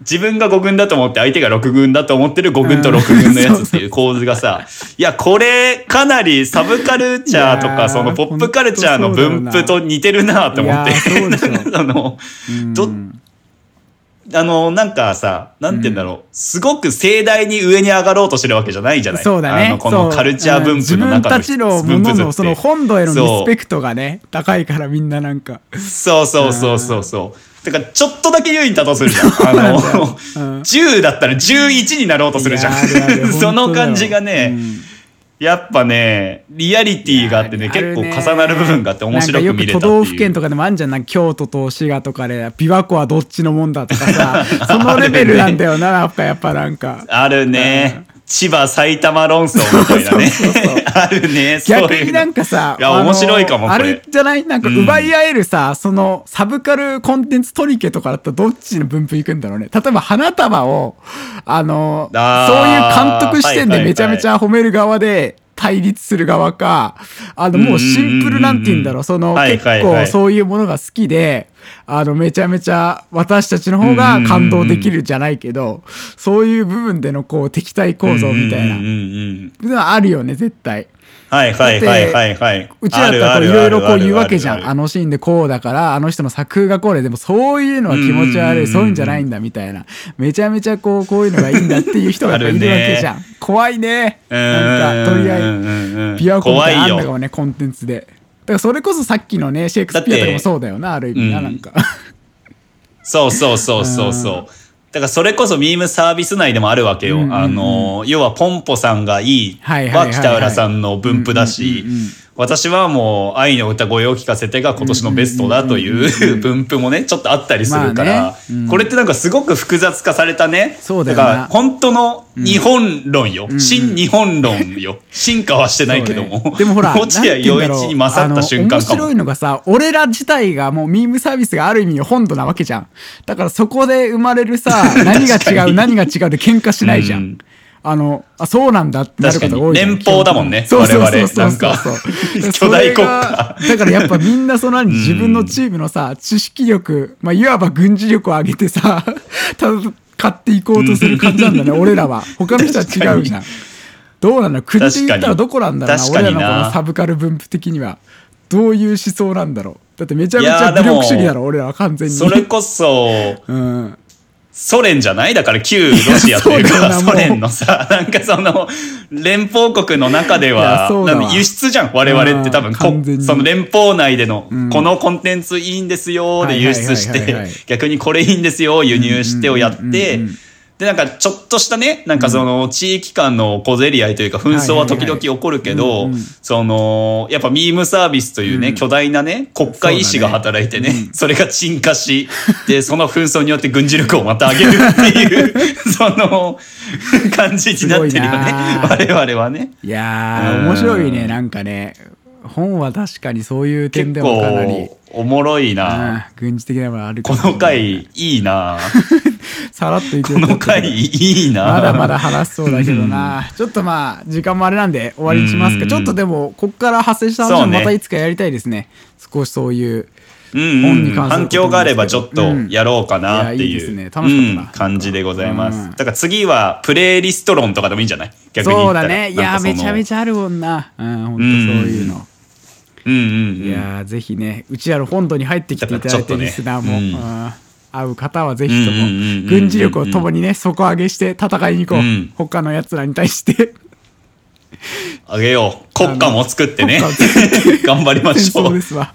自分が5軍だと思って相手が6軍だと思ってる5軍と6軍のやつっていう構図がさ、いやこれかなりサブカルチャーとかそのポップカルチャーの分布と似てるなと思って。あのどあのなんかさなんて言うんだろう、すごく盛大に上に上がろうとしてるわけじゃないじゃない。そうだね。あのこのカルチャー分布の中のうん。自分たちのもののその本土へのリスペクトがね高いからみんななんか。そうそうそうそうそう。てか、ちょっとだけ優位に立とうとするじゃん。あのうん、10だったら11になろうとするじゃん。その感じがねやっぱね、リアリティがあってね、結構重なる部分があって面白く見れたっていう。なんかよく都道府県とかでもあるんじゃんなんか京都と滋賀とかで琵琶湖はどっちのもんだとかさ そのレベルなんだよなやっぱやっぱなんかあるね。千葉埼玉論争みたいなね。あるね。そういうの逆になんかさいや、面白いかも、あれ。じゃない？なんか奪い合えるさ、そのサブカルコンテンツ取り家とかだったらどっちの分布いくんだろうね例えば花束をあのあそうーいう監督視点でめちゃめちゃ褒める側で対立する側かあのもうシンプルなんて言うんだろう。そのはい結構そういうものが好きであのめちゃめちゃ私たちの方が感動できるじゃないけどそういう部分でのこう敵対構造みたいな。あるよね絶対。はいはいはいはいはい。うちらだったらいろいろこう言うわけじゃん。あのシーンでこうだから、あの人の作風がこうで、でもそういうのは気持ち悪い、そういうんじゃないんだみたいな。めちゃめちゃこう、こういうのがいいんだっていう人がいるわけじゃん。怖いね。なんか、とりあえず、ず琵琶湖みたいあんだかよ。もね、コンテンツで。だからそれこそさっきのね、シェイクスピアとかもそうだよな、ある意味な、うんなんか。そうそうそうそうそう。だからそれこそミームサービス内でもあるわけよ。うんうんうん。あの、要はポンポさんがいい。は北浦さんの分布だし私はもう愛の歌声を聞かせてが今年のベストだという分布もね、ちょっとあったりするかまあらこれってなんかすごく複雑化されたね。そうだから本当の日本論よ。新日本論よ。進化はしてないけども。でもほら、落合陽一に勝った瞬間か面白い。のがさ、俺ら自体がもうミームサービスがある意味本土なわけじゃん。だからそこで生まれるさ、何が違う、何が違うで喧嘩しないじゃん。うんあの、あ、そうなんだってなることが多い連邦だもんねそうそうそうそうか 巨大国家。だからやっぱみんなその何自分のチームのさ、知識力、まあ、いわば軍事力を上げてさ、戦っていこうとする感じなんだね、俺らは。他の人は違うじゃん。どうなの国で言ったらどこなんだろうな。俺らのこなのサブカル分布的には。どういう思想なんだろう。だってめちゃめちゃ武力主義だろ俺らは完全に。それこそ、うんソ連じゃない？だから旧ロシアというか、ソ連のさ、なんかその、連邦国の中では、輸出じゃん、我々って多分。その連邦内での、ん。このコンテンツいいんですよ、で輸出して、逆にこれいいんですよ、輸入してをやってで、なんかちょっとしたね、なんかその地域間の小競り合いというか紛争は時々起こるけどその、やっぱミームサービスというね、巨大なね、国家意志が働いてね、それが沈下し、で、その紛争によって軍事力をまた上げるっていう、その、感じになってるよね。我々はね。いやーうん面白いねなんかね。本は確かにそういう点結でもかなり。構、おもろいうんな。軍事的なものあるかこの回、いいな。さらっと言ってこの回、いいな。まだまだ話しそうだけどな、ちょっとまあ時間もあれなんで終わりにしますか、うんちょっとでもこっから派生した話もまたいつかやりたいですね。少しそういううんうん、本に関すること反響があればちょっとやろうかなっていう,、感じでございます、うん。だから次はプレイリスト論とかでもいいんじゃない？逆に言ったら。そうだね。いやめちゃめゃちゃあるもんな。うん本当そういうの、うんうんうんいやーぜひねうちらの本土に入ってきていただいてリスナーも、うん。うん会う方はぜひとも軍事力をともにね底上げして戦いに行こう、うん。他のやつらに対して。あげよう。国家も作ってね。頑張りま戦しょう。争ですわ。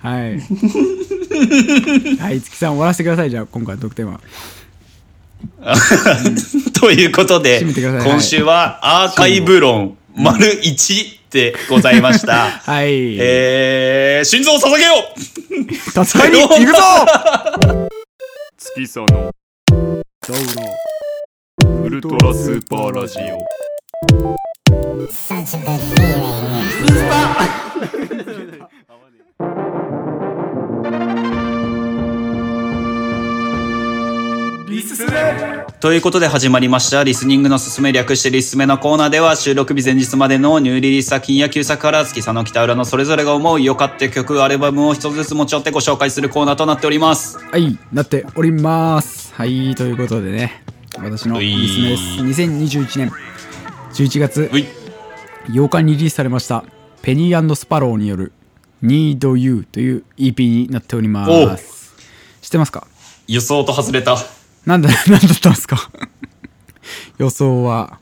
はい。はい月さん終わらせてください。じゃあ今回の得点は。ということで今週はアーカイブ論。丸1でございました。はい、えー、心臓を捧げよう。戦いに行くぞ。月さの。どうぞウルトラスーパーラジオ Such a good feeling. ということで始まりました。リスニングのすすめ略してリスメのコーナーでは収録日前日までのニューリリース作品や旧作から月佐野北浦のそれぞれが思う良かった曲アルバムを一つずつ持ち寄ってご紹介するコーナーとなっております。はいなっております。はいということでね私のリスメです。2021年。11月うい。8日にリリースされましたペニースパローによる Need You という EP になっております。知ってますか？予想と外れたなんだ なんだったんですか？予想は。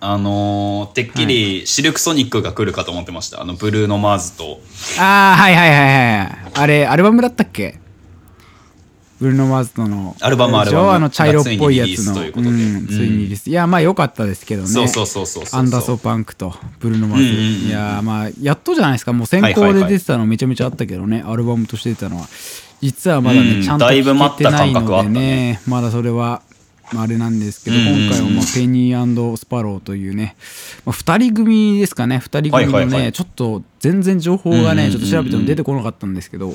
あのー、てっきりシルクソニックが来るかと思ってました。あのブルーノ・マーズと。ああはいはいはいはい。あれアルバムだったっけ？ブルーノ・マーズとの。アルバムアルバム。あの茶色っぽいやつの。がついにリリースということで。うん、ついにリリース。いやまあ良かったですけどね。そうそうそうそうそうアンダーソーパンクとブルーノ・マーズ、いやまあやっとじゃないですか。もう先行で出てたのめちゃめちゃあったけどね、アルバムとして出たのは実はまだね、うん。ちゃんとだいぶ待聞けてないった感覚はあのでねねまだそれはまああれなんですけど、今回はまあペニースパローというね、まあ、2人組ですかね。2人組のね、はいはいはい。ちょっと全然情報がね、ちょっと調べても出てこなかったんですけど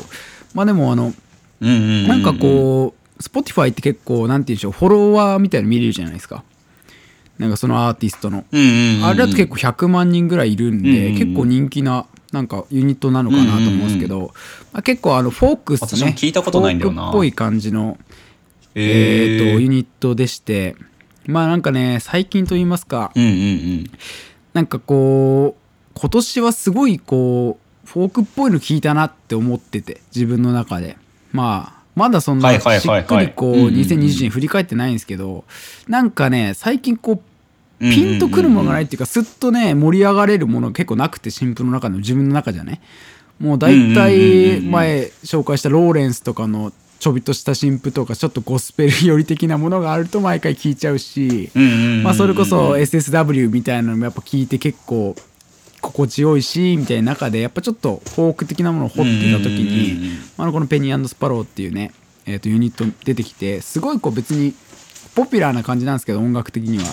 まあでもあのうんうんうんうんなんかこう Spotify って結構なんて言うんでしょうフォロワーみたいなの見れるじゃないですか。なんかそのアーティストの。うんうんうんうん。あれだと結構100万人ぐらいいるんで、うんうんうん。結構人気ななんかユニットなのかなと思うんですけど、まあ、結構あのフォークスね聞いたことないっぽい感じの、ええー、とユー、ニットでしてまあなんかね最近と言いますかうんうんうん。なんかこう今年はすごいこうフォークっぽいの聞いたなって思ってて自分の中で。まあまだそんはないしっくりこううんうんうん2020年振り返ってないんですけどなんかね最近こううんピンとくるものがないっていうかすっとね盛り上がれるものが結構なくて新婦の中の自分の中じゃね。もう大体うん前紹介したローレンスとかのちょびっとした新婦とかちょっとゴスペル寄り的なものがあると毎回聞いちゃうしそれこそ SSW みたいなのもやっぱ聞いて結構心地よいしみたいな中でやっぱちょっとフォーク的なものを掘っていた時にあのこのペニースパローっていうねえーとユニット出てきてすごいこう別にポピュラーな感じなん。ですけど音楽的には。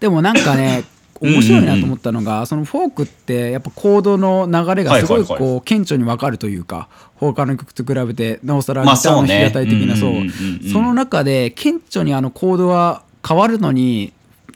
でもなんかね 面白いなと思ったのが、そのフォークってやっぱコードの流れがすごいこう顕著に分かるというか他の曲と比べてなおさらギまあターの弾き語り的なそううんうんうんうん。その中で顕著にあのコードが変わるのに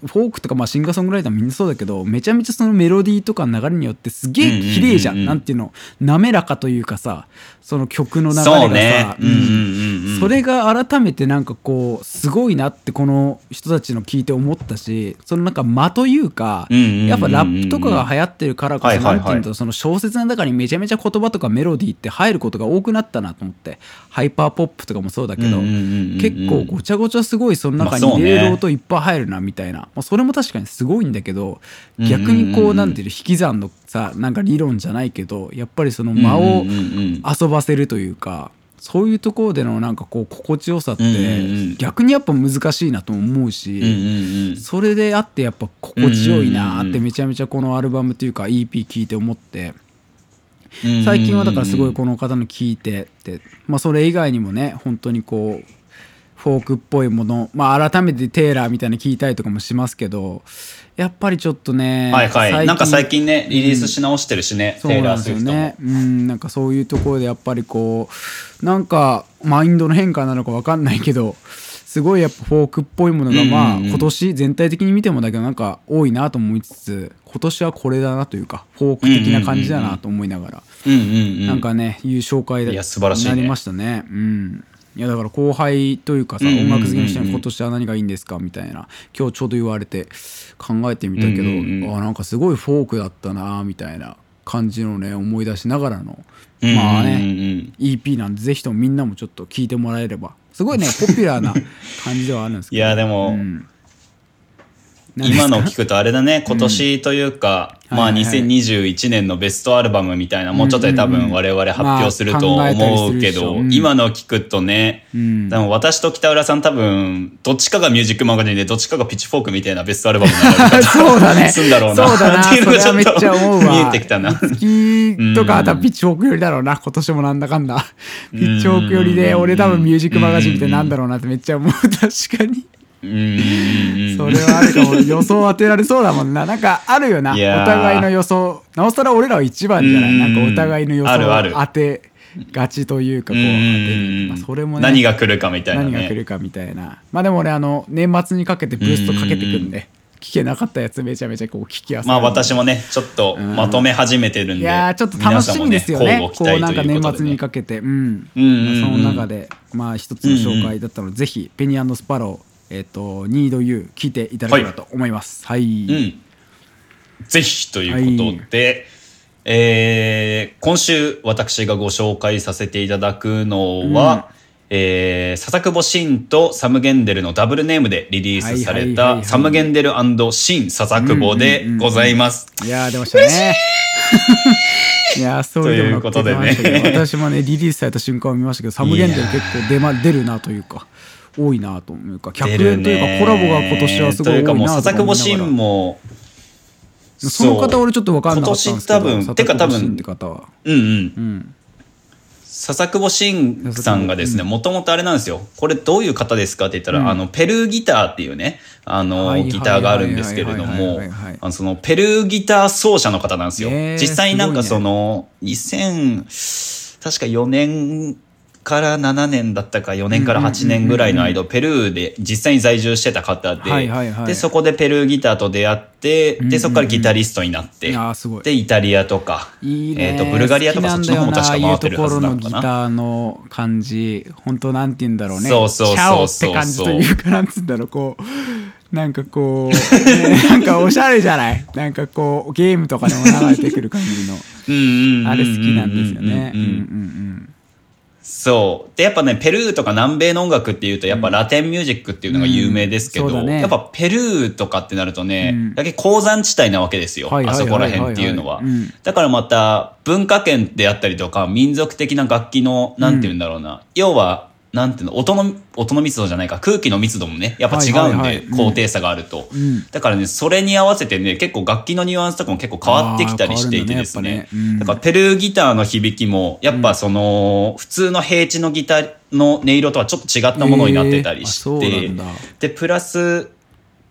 フォークとかまあシンガーソングライターもみんなそうだけどめちゃめちゃそのメロディーとかの流れによってすげえ綺麗じゃん,、うんうんうんうん。なんていうの滑らかというかさその曲の流れがさそうね。うん。うんうんうんそれが改めてなんかこうすごいなってこの人たちの聞いて思ったしそのなんか間というかうんうんうんうん。やっぱラップとかが流行ってるからこはいはいはい。そなんていうのその小説の中にめちゃめちゃ言葉とかメロディーって入ることが多くなったなと思ってハイパーポップとかもそうだけどうんうんうんうんうん。結構ごちゃごちゃすごいその中にまあそうね。入れる音いっぱい入るなみたいな。まあそれも確かにすごいんだけど逆にこうなんていうの引き算のさなんか理論じゃないけどやっぱりその間を遊ばせるというかそういうところでのなんかこう心地よさって逆にやっぱ難しいなとも思うしうんそれであってやっぱ心地よいなってめちゃめちゃこのアルバムというか EP 聞いて思ってうん最近はだからすごいこの方の聞いてってまあそれ以外にもね本当にこうフォークっぽいものまあ改めてテイラーみたいなの聞いたりとかもしますけどやっぱりちょっとねはいはい。なんか最近ねリリースし直してるしね、うなんですよラー・スウィフトも。ね。うん、なんかそういうところでやっぱりこうなんかマインドの変化なのかわかんないけどすごいやっぱフォークっぽいものがまあ今年全体的に見てもだけどなんか多いなと思いつつ今年はこれだなというかフォーク的な感じだなと思いながらなんかねいう紹介いや素晴らしいね。になりましたね。うんいやだから後輩というかさ音楽好きの人に今年は何がいいんですかみたいな今日ちょうど言われて考えてみたけど、うあなんかすごいフォークだったなみたいな感じのね思い出しながらのうんまあね EP なんでぜひともみんなもちょっと聞いてもらえればすごいねポピュラーな感じではあるんですけど。いやでも、うん今の聞くとあれだね今年というか、うんまあはいはいはい2021年のベストアルバムみたいなもうちょっとで多分我々発表すると思うけど、うん。今の聞くとね、ん。でも私と北浦さん多分どっちかがミュージックマガジンでどっちかがピッチフォークみたいなベストアルバムになる そうだね。すんだろうな。そうだな。っていうのがちゃ思うわ。見えてきたな。月とかあとはピッチフォーク寄りだろうな今年もなんだかんだ。ピッチフォーク寄りで俺多分ミュージックマガジンみたいなんだろうなってめっちゃ思う。確かにそれはあるかも。予想当てられそうだもんな。なんかあるよな。いお互いの予想。なおさら俺らは一番じゃないうんなん。かお互いの予想当てがちというかこう当てるまあそれもね。何が来るかみたいなね。何が来るかみたいな。まあでも俺あの年末にかけてブーストかけてくんで聞けなかったやつめちゃめちゃこう聞きやすい。まあ私もねちょっとまとめ始めてるんで、いやーちょっと楽しみですよね。皆さんもこうなんか年末にかけて。うん。その中でまあ一つの紹介だったのでぜひペニースパローえっとニードユー聞いていただければと思います。はい。うん。ぜひということで、えー今週私がご紹介させていただくのは、えー笹久保真とサム・ゲンデルのダブルネームでリリースされはいはいはいはい。たサム・ゲンデル新笹久保でございます。いやー出ましたね。い。やーストーリーでも載ってましたけどということでね。私もねリリースされた瞬間を見ましたけどサム・ゲンデル結構出,、ま、出るなというか多いなというか客演というかねコラボが今年はすごい多いなと思いながら。もその方俺ちょっと分かんなかったんですけど今年多分てか多分って方は。うんうん。笹久保真さんがですね、もともとあれなんですよ。これどういう方ですかって言ったら、あの、ペルーギターっていうね、あの、ギターがあるんですけれどもその、ペルーギター奏者の方なんですよ。へー実際になんかその、2000、確か4年から7年だったか4年から8年ぐらいの間、ペルーで実際に在住してた方で、で、そこでペルーギターと出会って、で、そこからギタリストになって、で、イタリアとか、えっ、と、ブルガリアとかそっちの方も確か回ってるはずなのかな。ギターの感じ本当なんて言うんだろうね。そうそうそうそう。って感じというかなんつうんだろう。こうなんかこう、ね なんかおしゃれじゃない？なんかこうゲームとかでも流れてくる感じの。あれ好きなんですよねうんうんうんそう。で、やっぱね、ペルーとか南米の音楽っていうと、やっぱラテンミュージックっていうのが有名ですけど、うんねやっぱペルーとかってなるとね、うんだけ鉱山地帯なわけですよ。あそこら辺っていうのは。だからまた、文化圏であったりとか、民族的な楽器の、なんて言うんだろうな。要は、なんていうの、音の、音の密度じゃないか、空気の密度もね、やっぱ違うんで高低差があると。ん。だからね、それに合わせてね、結構楽器のニュアンスとかも結構変わってきたりしていてですね。だねやっぱね。うん。だからペルーギターの響きも、やっぱその、普通の平地のギターの音色とはちょっと違ったものになってたりして。で、プラス、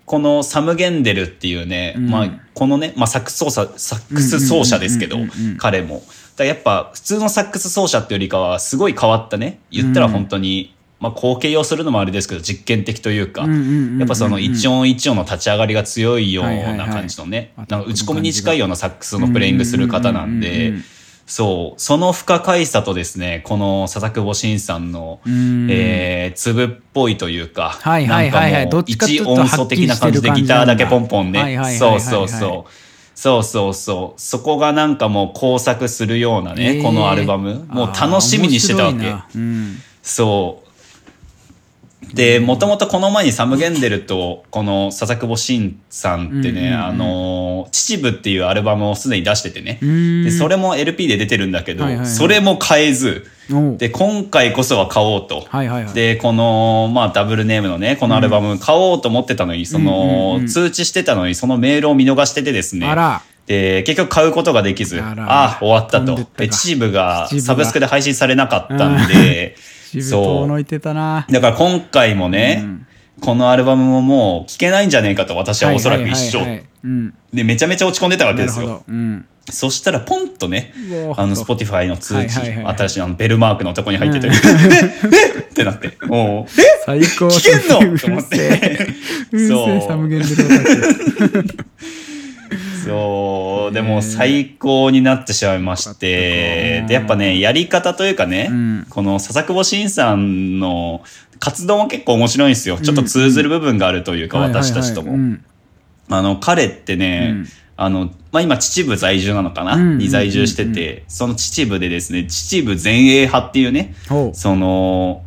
このサム・ゲンデルっていうね、ん。まあ、このね、まあ、サックス奏者、サックス奏者ですけど彼も。だやっぱ、普通のサックス奏者っていうよりかは、すごい変わったね、言ったら本当に、まあ、後継用するのもあれですけど、実験的というか、うんうんうんうんうん。やっぱその一音一音の立ち上がりが強いようない感じのね、はいなんか打ち込みに近いようなサックスのプレイングする方なんうんうんうんでうん、そう、その不可解さとですね、この笹久保真さんの、ん。えー、粒っぽいというか、はいはいはいはい。なんかもう一と音素的な感じでギターだけポンポンね。はいはいはいはいそうはいそうそう。そうそうそう。そこがなんかもう工作するようなね、えーこのアルバム。もう楽しみにしてたわけうんそう。で、もともとこの前にサム・ゲンデルと、この笹久保真さんってね、あのー、秩父っていうアルバムをすでに出しててね。ん。で、それも LP で出てるんだけど、それも買えず、で、今回こそは買おうと。で、この、まあ、ダブルネームのね、このアルバム買おうと思ってたのに、その、うん通知してたのに、そのメールを見逃しててですね。で、結局買うことができず、あら。あ終わったと。で秩父がサブスクで配信されなかったんで、渋そう。遠のいてたな。だから今回もね、うん。このアルバムももう聴けないんじゃねえかと私はおそらく一緒。はい。はいはいはいうん。で、めちゃめちゃ落ち込んでたわけですよ。うん。そしたらポンとねあの、 Spotify の通知、新しいあのベルマークのとこに入ってて、うん。ええってなって、おう。え最高。聞けんの？うと思って。うるせえ。そう。 Sam Gendel オタク。そう、でも最高になってしまいまして、で、やっぱね、やり方というかね、ん。この笹久保伸さんの活動も結構面白いんですよ。ちょっと通ずる部分があるというか、私たちとも。あの、彼ってね、うん。あの、まあ、今、秩父在住なのかな、うん。に在住してて、その秩父でですね、秩父前衛派っていうね、その、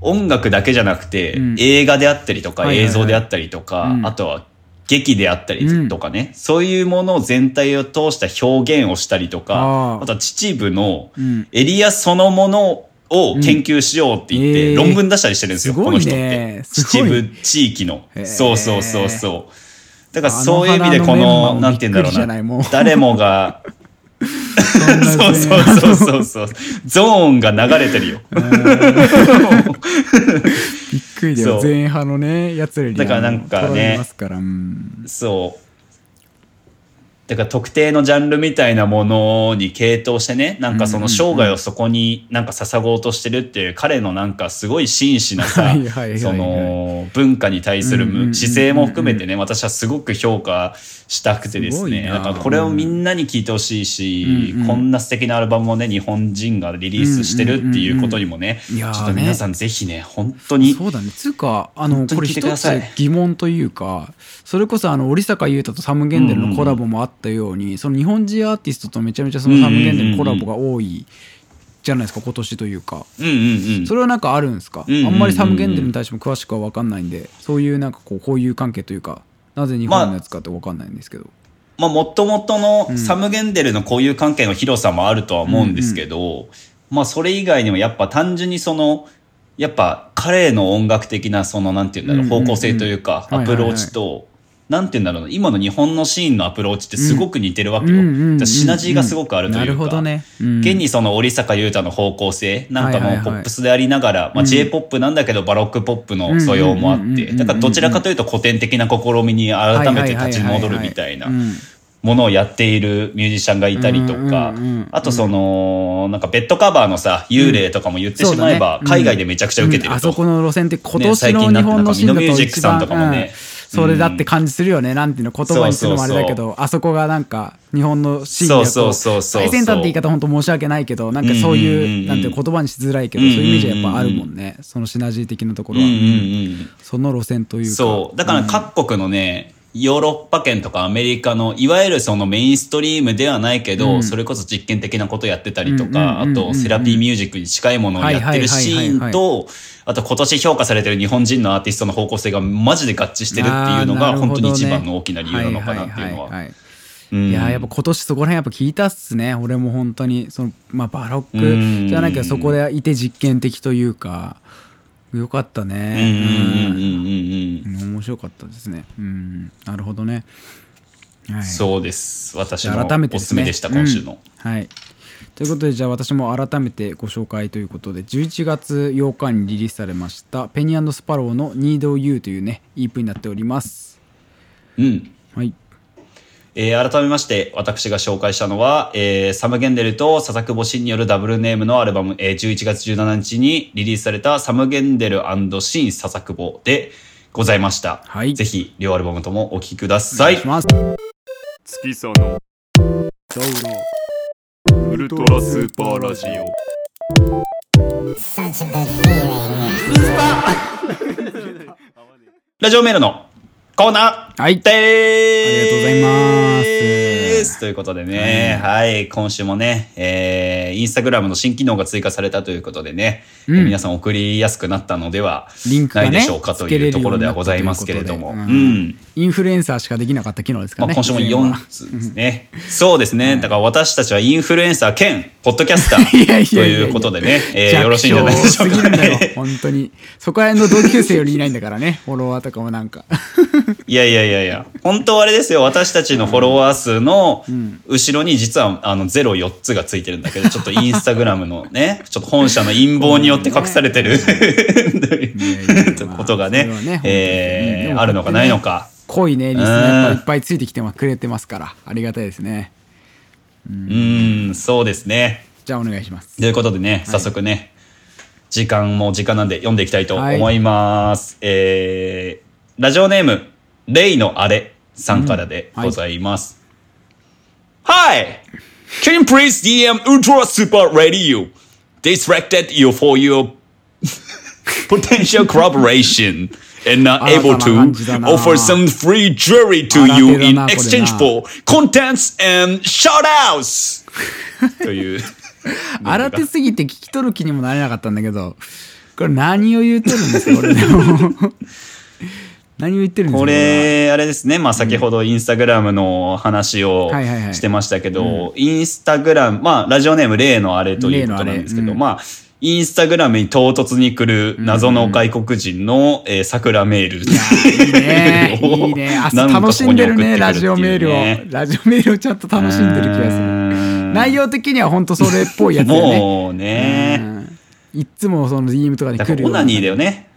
音楽だけじゃなくて、うん。映画であったりとか、映像であったりとか、うん。あとは劇であったりとかね、そういうものを全体を通した表現をしたりとか、あとは秩父のうん。エリアそのものを研究しようって言って、うんえー。論文出したりしてるんですよ、すごいね。この人って。秩父地域の。そうそうそうそう。だからそういう意味でこあのなんて言うんだろうもう、誰もが、そうそうそうそうそう、ゾーンが流れてるよ。びっ低いでそう。は前派のねやつらにだからなんかね。うん。そう。だから特定のジャンルみたいなものに傾倒してね、なんかその生涯をそこになんか捧ごうとしてるっていう彼のなんかすごい真摯なさその文化に対する姿勢も含めてね、私はすごく評価したくてですね。すだからこれをみんなに聞いてほしいしうんうん、こんな素敵なアルバムをね、日本人がリリースしてるっていうことにもね、ちょっと皆さんぜひね、本当にそうだね。つうかあの本当に聞いてくこれ一つださい疑問というかそれこそあの織坂優太とサム・ゲンデルのコラボもあったように、その日本人アーティストとめちゃめちゃそのサム・ゲンデルのコラボが多いじゃないですか今年というか。うんうんうん。それはなんかあるんですか、うんうんうんうん。あんまりサム・ゲンデルに対しても詳しくは分かんないんでそういうなんかこうこういう関係というかなぜ日本のやつかって分かんないんですけど、まあ、もともとのサム・ゲンデルのこういう関係の広さもあるとは思うんですけど、まあ、それ以外にもやっぱ単純にその、やっぱ彼の音楽的なその、なんて言うんだろう、うんうんうん方向性というか、アプローチと、なんて言うんだろうな、今の日本のシーンのアプローチってすごく似てるわけよ。シナジーがすごくあるというか。なるほどね。うん。現にその織坂優太の方向性、なんかもポップスでありながら、まあ、J-POP なんだけどバロックポップの素養もあって、うんうん。うんうんうん。だからどちらかというと古典的な試みに改めて立ち戻るみたいなうんものをやっているミュージシャンがいたりとかうんうんうんうん、あとその、なんかベッドカバーのさ、幽霊とかも言ってしまえば海外でめちゃくちゃ受けてると。うん。あそこの路線って今ね年の日本のシーンだと最近なんかミノミュージック一番、さんとかもねうんそれだって感じするよね、なんていうの言葉にするのもあれだけどあそこがなんか日本のシーンだと最先端って言い方本当申し訳ないけどなんかそういう,、うんうんうんうん。なんていうの言葉にしづらいけど、そういうイメージはやっぱあるもんね。そのシナジー的なところは、うんうんうん。その路線というか。そう。だから各国のね、ヨーロッパ圏とかアメリカの、いわゆるそのメインストリームではないけど、それこそ実験的なことやってたりとか、うんうんうんうんあとセラピーミュージックに近いものをやってるシーンと、あと今年評価されてる日本人のアーティストの方向性がマジで合致してるっていうのが、本当に一番の大きな理由なのかなっていうのは。はいやーやっぱ今年そこら辺やっぱ聞いたっすね。俺も本当にそのまあバロうん。ックじゃないけどそこでいて実験的というかよかったうんうんうんねうんうん。うん。面白かったですね。うん。なるほどね。はい。そうです。私のあ改めておすすめでした、今週の。うん。はい。ということでじゃあ私も改めてご紹介ということで11月8日にリリースされましたペニースパローの Need You というね EP になっております。うん。はいえー改めまして、私が紹介したのは、えーサム・ゲンデルと佐々久保シンによるダブルネームのアルバム、えー11月17日にリリースされたサム・ゲンデルシン佐々久保でございました。はいぜひ、両アルバムともお聴きくだおさい願いし。ます月佐のウルトラスーパーラジオ.ラジオメールのコーナーはいでーすありがとうございますということでね、はい、今週もね、えー、インスタグラムの新機能が追加されたということでね、うんえー皆さん送りやすくなったのではないでしょうかというところではございますけれども。ううん。インフルエンサーしかできなかった機能ですかまあ、ね。今週も以前は4つですね。そうですね。だから私たちはインフルエンサー兼、ポッドキャスター ということでね、えーよろしいんじゃないでしょうか弱小すぎるんだよね。本当に。そこら辺の同級生よりいないんだからね、フォロワーとかもなんか。いやいやいやいや、本当はあれですよ、私たちのフォロワー数の後ろに実はあの04つがついてるんだけど、ちょっとインスタグラムのね、ちょっと本社の陰謀によって隠されてることがねね、えーあるのかないのか。濃いね、リスナーいっぱいついてきてもくれてますから、ありがたいですね。うん、そうですね。じゃあお願いします。ということでね、早速ね、時間も時間なんで読んでいきたいと思います。えー、ラジオネーム、レイのあれさんからでございます。Hi! Can you please DM Ultra Super Radio? Selected you for your potential collaboration and not able to offer some free jewelry to 新 you in exchange for contents and shoutouts! という。新手すぎて聞き取る気にもなれなかったんだけど、これ何を言ってるんですか、これでも。何を言ってるんですかこれ、あれですね。まあ、先ほどインスタグラムの話をしてましたけど、インスタグラム、まあ、ラジオネーム例のあれということなんですけど、うんまあ、インスタグラムに唐突に来る謎の外国人の、えー桜メール。いいね。いいね。楽しんでるね、ラジオメールを。ラジオメールをちゃんと楽しんでる気がする。る内容的には本当それっぽいやつだよね。もうね。うんいっつもその DM とかに来るよオナニーだよね。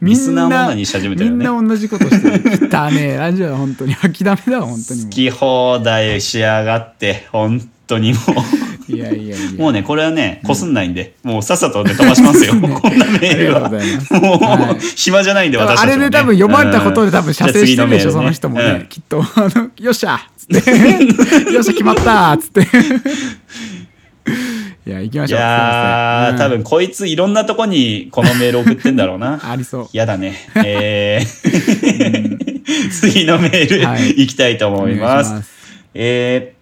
みんなナーも何し始めたみよね。んな同じことしてる。汚ねえ。ラジオは本当に諦めだわ本当にも好き放題しやがって本当にもう。いやいやいや。うもうねこれはねこすんないんで、もうさっさとね飛ばしますよ、こんなメールは。ありがとうございます。もう、はい。暇じゃないんで私たちも、ね、あれで多分読まれたことで多分射精してるでしょ、うん。その人もね、うんきっと。あのよっしゃっつって。よっしゃ決まったっつっていや行きまいしょう。やー、すいません。多分こいついろんなとこにこのメール送ってんだろうな。ありそう。やだね。えー。次のメール、はい。い、きたいと思います。お願いしえー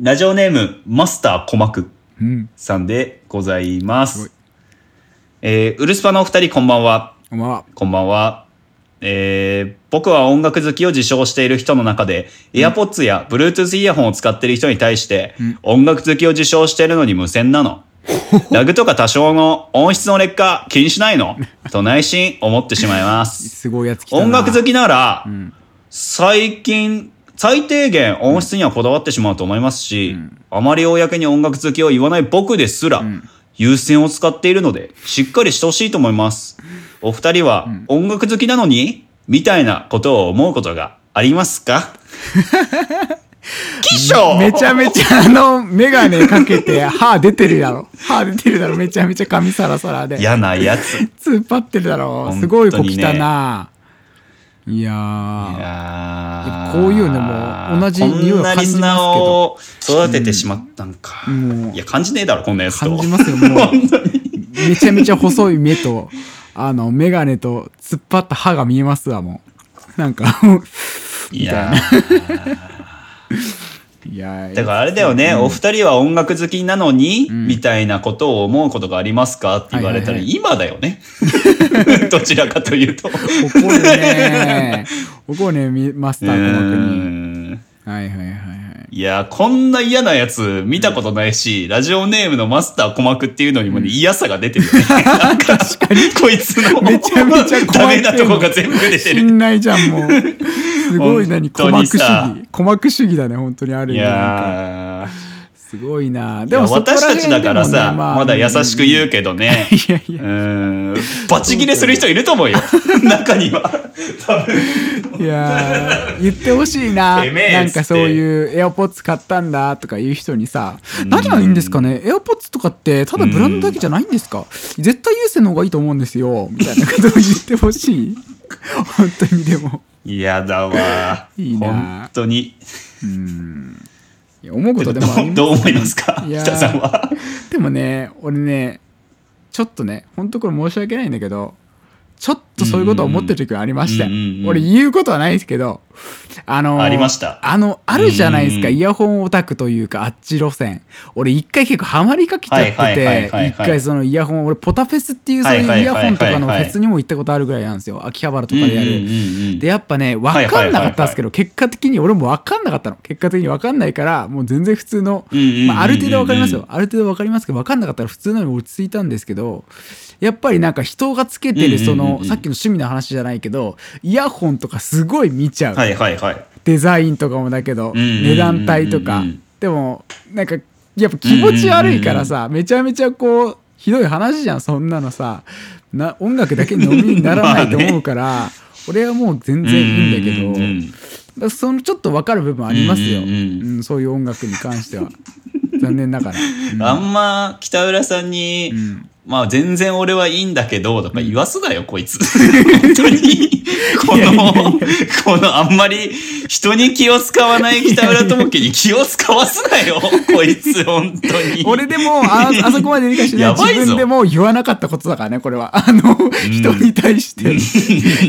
ラジオネーム、マスター鼓膜うん。さんでございますごい。えーウルスパのお二人こんばんは。こんばんは。こんばんは。えー僕は音楽好きを自称している人の中で、AirPods や Bluetooth イヤホンを使っている人に対して、音楽好きを自称しているのに無線なの。ラグとか多少の音質の劣化気にしないの？と内心思ってしまいます。すごいやつ音楽好きなら、最近、最低限音質にはこだわってしまうと思いますし、あまり公に音楽好きを言わない僕ですら、優先を使っているので、しっかりしてほしいと思います。お二人は、音楽好きなのに？みたいなことを思うことがありますか？キショめちゃめちゃあのメガネかけて歯出てるやろ。歯出てるだろ。めちゃめちゃ髪サラサラで。嫌なやつ。い突っ張ってるだろ。すごい子来たな。いやー。やー。こういうのも同じ匂いを感じますけど。こんなリスナーを育ててしまったんか。もういや、感じねえだろ、こんなやつと。感じますよもう。めちゃめちゃ細い目とあのメガネと突っ張った歯が見えますわもう。なんかいやいやー だからあれだよね、お二人は音楽好きなのに、みたいなことを思うことがありますか？って言われたら、今だよね。どちらかというと。怒るね怒るねみマスターう鼓膜にん。はいはいはい。はいいやー、こんな嫌なやつ見たことないし、ラジオネームのマスター鼓膜っていうのにもね、嫌さが出てるよね。なんか、こいつの、めちゃめちゃダメなとこが全部出てる。信頼じゃんもう。すごい何？鼓膜主さ義。鼓膜主義だね本当にあるい意味なんか。やー。すごいなでも私たちだからさ、まだ優しく言うけけどね。いやいやうーん。バチ切れする人いると思うよ。中には。多分。いやー言ってほしいななんかそういうエアポッツ買ったんだとか言う人にさ何がいいんですかねエアポッツとかってただブランドだけじゃないんですか絶対優先の方がいいと思うんですよみたいなことを言ってほしい本当にでも嫌だわ。いいな本当に。いや思うことでどもありうどう思いますか？いやー。北さんは？でもね俺ねちょっとね本当これ申し訳ないんだけどちょっとそういうことを思ってる時がありましたようんうんうん。俺言うことはないですけどあのーありました。あのあるじゃないですか。イヤホンオタクというかあっち路線。俺一回結構ハマりかけちゃってて一回そのイヤホン俺ポタフェスっていうそういうイヤホンとかのフェスにも行ったことあるぐらいなんですよ。秋葉原とかでやる、うんうんうんうん。でやっぱね分かんなかったんですけど結果的に俺も分かんなかったの。結果的に分かんないからもう全然普通の、まあ、ある程度分かりますよ。ある程度分かりますけど分かんなかったら普通のに落ち着いたんですけどやっぱりなんか人がつけてるそのさっきの趣味の話じゃないけどイヤホンとかすごい見ちゃう、はいはいはい。デザインとかもだけど値段帯とか。でもなんかやっぱ気持ち悪いからさめちゃめちゃこうひどい話じゃんそんなのさ。な音楽だけに飲みにならないと思うから、俺はもう全然いいんだけど、そのちょっと分かる部分ありますよ、うんうんそういう音楽に関しては。残念ながら、うん。あんま北浦さんに、まあ全然俺はいいんだけどとか言わすなよ、こいつ。本当に。この、このあんまり人に気を使わない北浦智樹に気を使わすなよ、こいつ、本当に。俺でもあ あそこまで理解してない自分でも言わなかったことだからねこれは。あの、人に対して。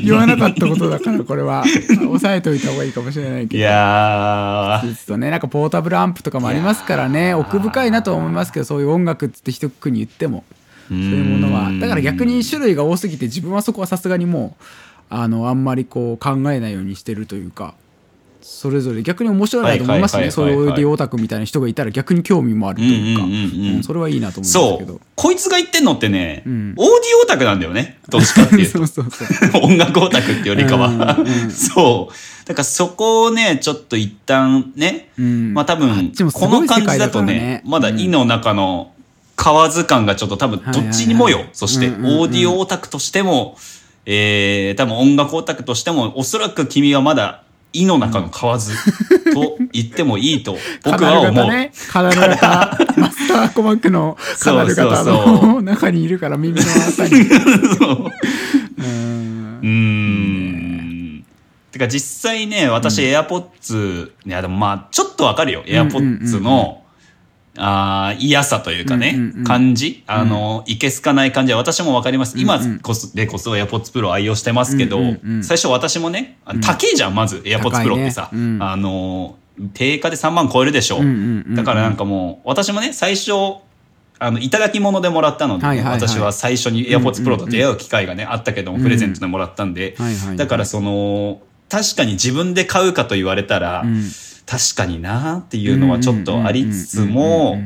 言わなかったことだからこれは。押さえといた方がいいかもしれないけいどやー。とねなんかポータブルアンプとかもありますからね奥深いなとは思いますけどそういう音楽って一括りに言ってもそういうものは。だから逆に種類が多すぎて自分はそこはさすがにもうあのあんまりこう考えないようにしてるというかそれぞれ逆に面白いなと思いますはいねそうはいうオーディオオタクみたいな人がいたら逆に興味もあるというか。うんそれはいいなと思うんけど。こいつが言ってんのってね、ん。オーディオオタクなんだよね。どっちかっていうと。音楽オタクってよりかは。うんうんそう。だからそこをね、ちょっと一旦ね、うん。まあ多分、この感じだだとねまだ胃の中の買わず感がちょっと多分どっちにもよ。そして、オーディオオタクとしても、えー、多分音楽オタクとしても、おそらく君はまだ、胃の中の買わず と言ってもいいと 僕は思う。ね。カナル型。マスターコマックのカナル型そうそうその中にいるから耳のあたり。そううんうーん。てか実際ね、私、AirPods、いやでもまあ、ちょっとわかるよ。AirPods の、あー嫌さというかね、うんうんうん。感じ？あの、いけすかない感じは私もわかります。今こそ、でこそ AirPods Pro を愛用してますけど、うんうんうん最初私もね、高いじゃん、まず AirPods Pro ね。ってさ。うん。あの、定価で3万超えるでしょ。う。んうんうんうん。だからなんかもう、私もね、最初、あの、いただき物でもらったので、はいはいはい。私は最初に AirPods Pro と出会う機会がね、あったけども、プレゼントでもらったんで、はいはいはい。だからその、確かに自分で買うかと言われたら、ん確かになっていうのはちょっとありつつも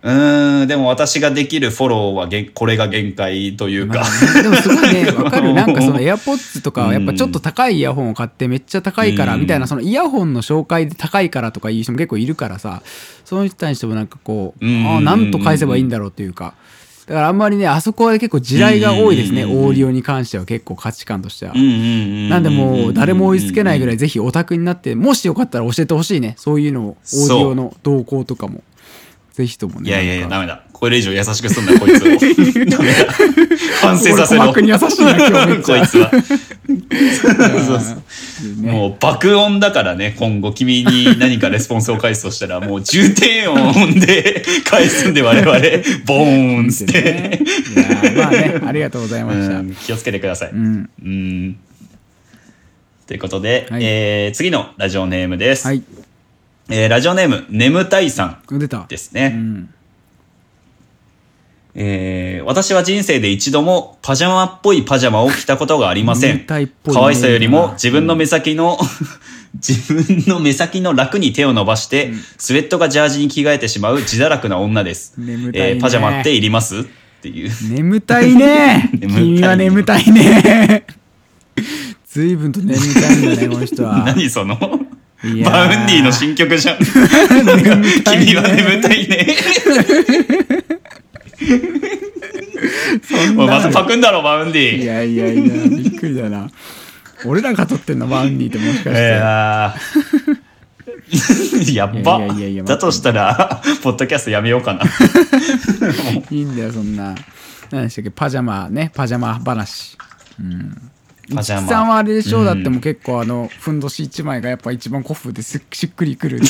うんでも私ができるフォローはげんこれが限界というか、まあねでもすごいね、わかる。なんかその AirPods とかはやっぱちょっと高いイヤホンを買ってめっちゃ高いからうん。みたいな、そのイヤホンの紹介で高いからとかいう人も結構いるからさ、その人にしてもなんかこう、うん。ああ、なんと返せばいいんだろうっていうか、だからあんまりね、あそこは結構地雷が多いですね、うんオーディオに関しては結構価値観としてはなんでもう誰も追いつけないぐらい。いぜひオタクになって、もしよかったら教えてほしいね。そういうのを、オーディオの動向とかも。ぜひともね。いやいやいや、ダメだ。これ以上優しくすんな、こいつを。ダメだ。反省させろ。に優しいな今日めっちゃこいつは。そうそうねもう爆音だからね、今後君に何かレスポンスを返すとしたら、もう重低音で返すんで我々、ボーンっつって。ねいやまあね、ありがとうございました。うん気をつけてください。うん。うん。ということで、はいえー次のラジオネームです。はい。えーラジオネーム、眠たいさん出た。ですね。うん。えー私は人生で一度もパジャマっぽいパジャマを着たことがありません。可愛さよりも自分の目先の、自分の目先の楽に手を伸ばして、スウェットがジャージに着替えてしまう自堕落な女です。ねえーパジャマっていります？っていう。眠たいね 君は眠たいね 随分と眠たいんだね、この人は。何その？ Vaundy の新曲じゃん。君は眠たいね。そんなおいまたパクんだろ、 Vaundy。いやいやいや、びっくりだな。俺らが撮ってんの、 Vaundy ってもしかして。いやーやっばいやいやいやだとしたら、ポッドキャストやめようかな。いいんだよ、そんな。何でしたっけ、パジャマね、パジャマ話。パジャマ。さん。はあれでしょ、うん。だってもう結構あのふん。どし一枚がやっぱ一番古風ですしっくりくるって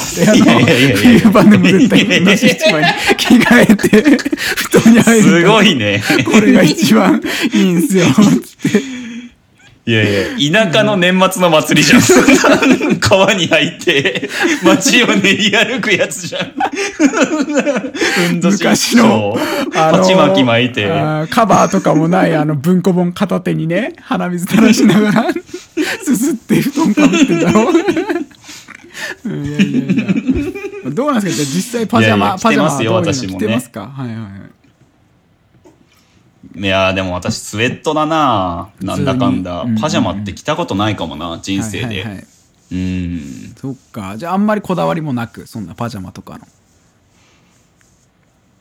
冬場でも絶対ふん。どし一枚に着替えて布団に入るすごいね。これが一番いいん。すよつっていやいや、田舎の年末の祭りじゃん。川に入って、街を練り歩くやつじゃん。ふんどし昔の、あの鉢巻き巻いて。カバーとかもないあの文庫本片手にね鼻水垂らしながらすすって布団かぶってんだろう。んいやいやいや。どうなんですか？じゃあ実際パジャマいやいやパジャマは着てますよ私もね。着てますか？はいはいはいいやーでも私スウェットだななんだかんだ普通にうん。パジャマって着たことないかもな、人生ではいはいはい。うん。そっかじゃああんまりこだわりもなくそんなパジャマとかの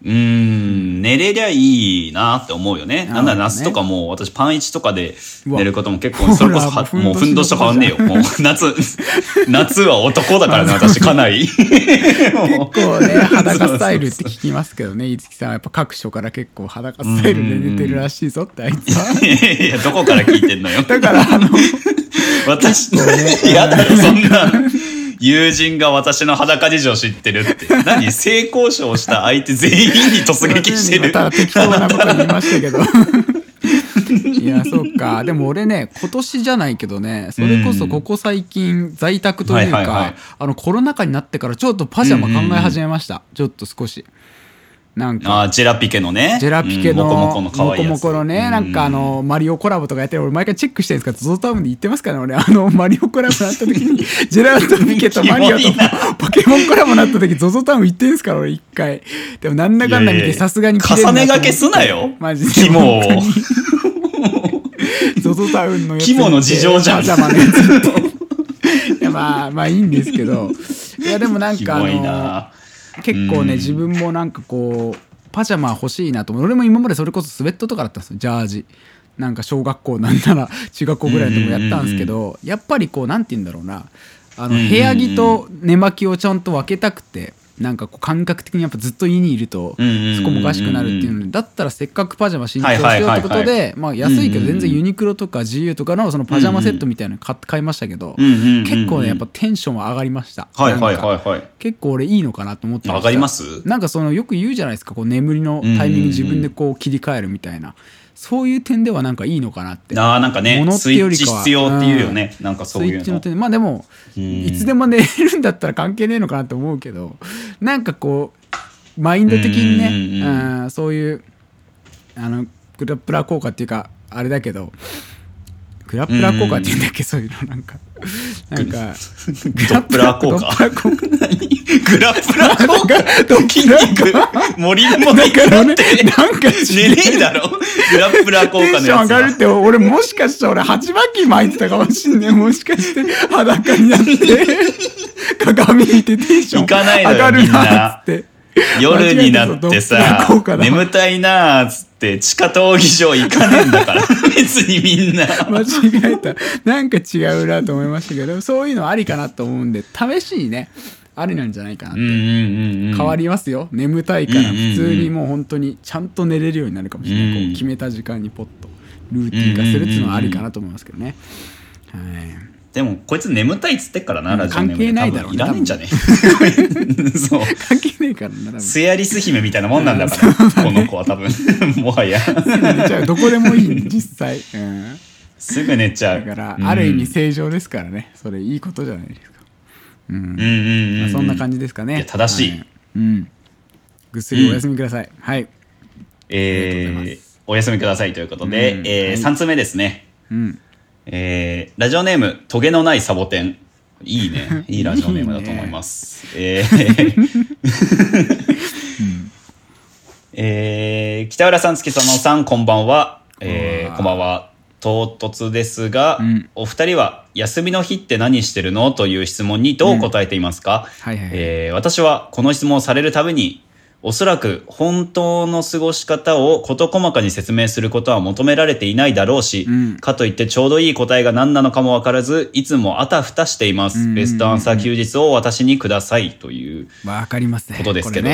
うーん、寝れりゃいいなって思うよね。なんだ、ね夏とかもう私パン1とかで寝ることも結構、それこそもうふんどしと変わんねえよ。もう夏、夏は男だからね、私かなり。結構ね裸スタイルって聞きますけどね五木さんはやっぱ各所から結構裸スタイルで寝てるらしいぞってあいつはいやどこから聞いてんのよ。だからあの 私、構ねやだろ、そんな。友人が私の裸事情知ってるって。何？性交渉した相手全員に突撃してる。ただ適当なこと言いましたけど。いやそうか。でも俺ね今年じゃないけどねそれこそここ最近在宅というか、あのコロナ禍になってからちょっとパジャマ考え始めました、ちょっと少しなんかあージェラピケのね。ジェラピケの、うんモコモコの可愛いやつ。モコモコのね、うんなんかあ、の、マリオコラボとかやってる俺毎回チェックしてるんですから、ゾゾタウンで言ってますからね、俺、あの、マリオコラボになった時に、ジェラートピケとマリオとポケモンコラボになった時、ゾゾタウン行ってんすから、俺一回。でもなんだかんだ見て、さすがに重ね掛けすなよマジで。肝をゾゾタウンのやつ。肝の事情じゃん。いや、まあ、まあいいんですけど。いや、でもなんキかあの、な。結構ね、うん。自分もなんかこうパジャマ欲しいなと思う。俺も今までそれこそスウェットとかだったんですよ。ジャージ。なんか小学校なんなら 中学校ぐらいのとこやったんですけどやっぱりこうなんて言うんだろうな。あの部屋着と寝巻きをちゃんと分けたくてなんかこう感覚的にやっぱずっと家にいるとそこもおかしくなるっていうのでだったらせっかくパジャマ新調しようってことでまあ安いけど全然ユニクロとか GU とかのそのパジャマセットみたいなの買買いましたけど結構ねやっぱテンションは上がりました。はいはいなんかはい。はい。結構俺いいのかなと思ってました上がります？なんかそのよく言うじゃないですか。こう眠りのタイミング自分でこう切り替えるみたいなそういう点ではなんかいいのかなって。ああ、なんかね物、ってよりかは。必要っていうよね。なんかそういうの。スイッチの点でまあでもうん。いつでも寝れるんだったら関係ねえのかなと思うけどなんかこうマインド的にねうんうんうんうん。そういうあのグラップラー効果っていうかあれだけどグラップラー効果っていうんだっけ？そういうのなんか。なんかドップラップラー効果。グラップラー効果？ドップラー効果。森もだからねってなんか寝ねえだろ？グラップラー効テンション上がるって俺もしかしたら俺鉢巻き巻いてたかもしんねえ。もしかして裸になって 鏡見てテンション上がるなって。夜になってさ眠たいなーっつって地下闘技場行かねえんだから。別にみんな。間違えた。なんか違うなと思いましたけどそういうのありかなと思うんで試しにねありなんじゃないかなって、うんうんうんうん。変わりますよ。眠たいからうんうんうん普通にもう本当にちゃんと寝れるようになるかもしれない、うん。こう決めた時間にポッとルーティン化するっていうのはありかなと思いますけどね、はいでもこいつ眠たいっつってっからな、うんラジオネー関係ないだろうねいらねえんじゃね？えそう。関係ねえからな多分スエアリス姫みたいなもんなんだから、この子は多分。もはや。じゃあどこでもいい実際、うん、すぐ寝ちゃう。だから、うん。ある意味正常ですからね。それいいことじゃないですか、うん。うんうんうん、うん、まあそんな感じですかね。いや正しい。はうん。ぐっすりお休みください、はい、ありがとうございえーお休みくださいということで、うん。えーはい。3つ目ですね、うん、えーラジオネームトゲのないサボテン。いいね。いいラジオネームだと思います。えー えー北浦さん月園さんこんばんは、えーこんばんは。唐突ですが、うん。お二人は休みの日って何してるの？という質問にどう答えていますか、はいはいはい。えー私はこの質問をされるたびにおそらく本当の過ごし方を事細かに説明することは求められていないだろうし、うん。かといってちょうどいい答えが何なのかもわからずいつもあたふたしています、ベストアンサー休日を私にくださいというわかりますね。ことですけど。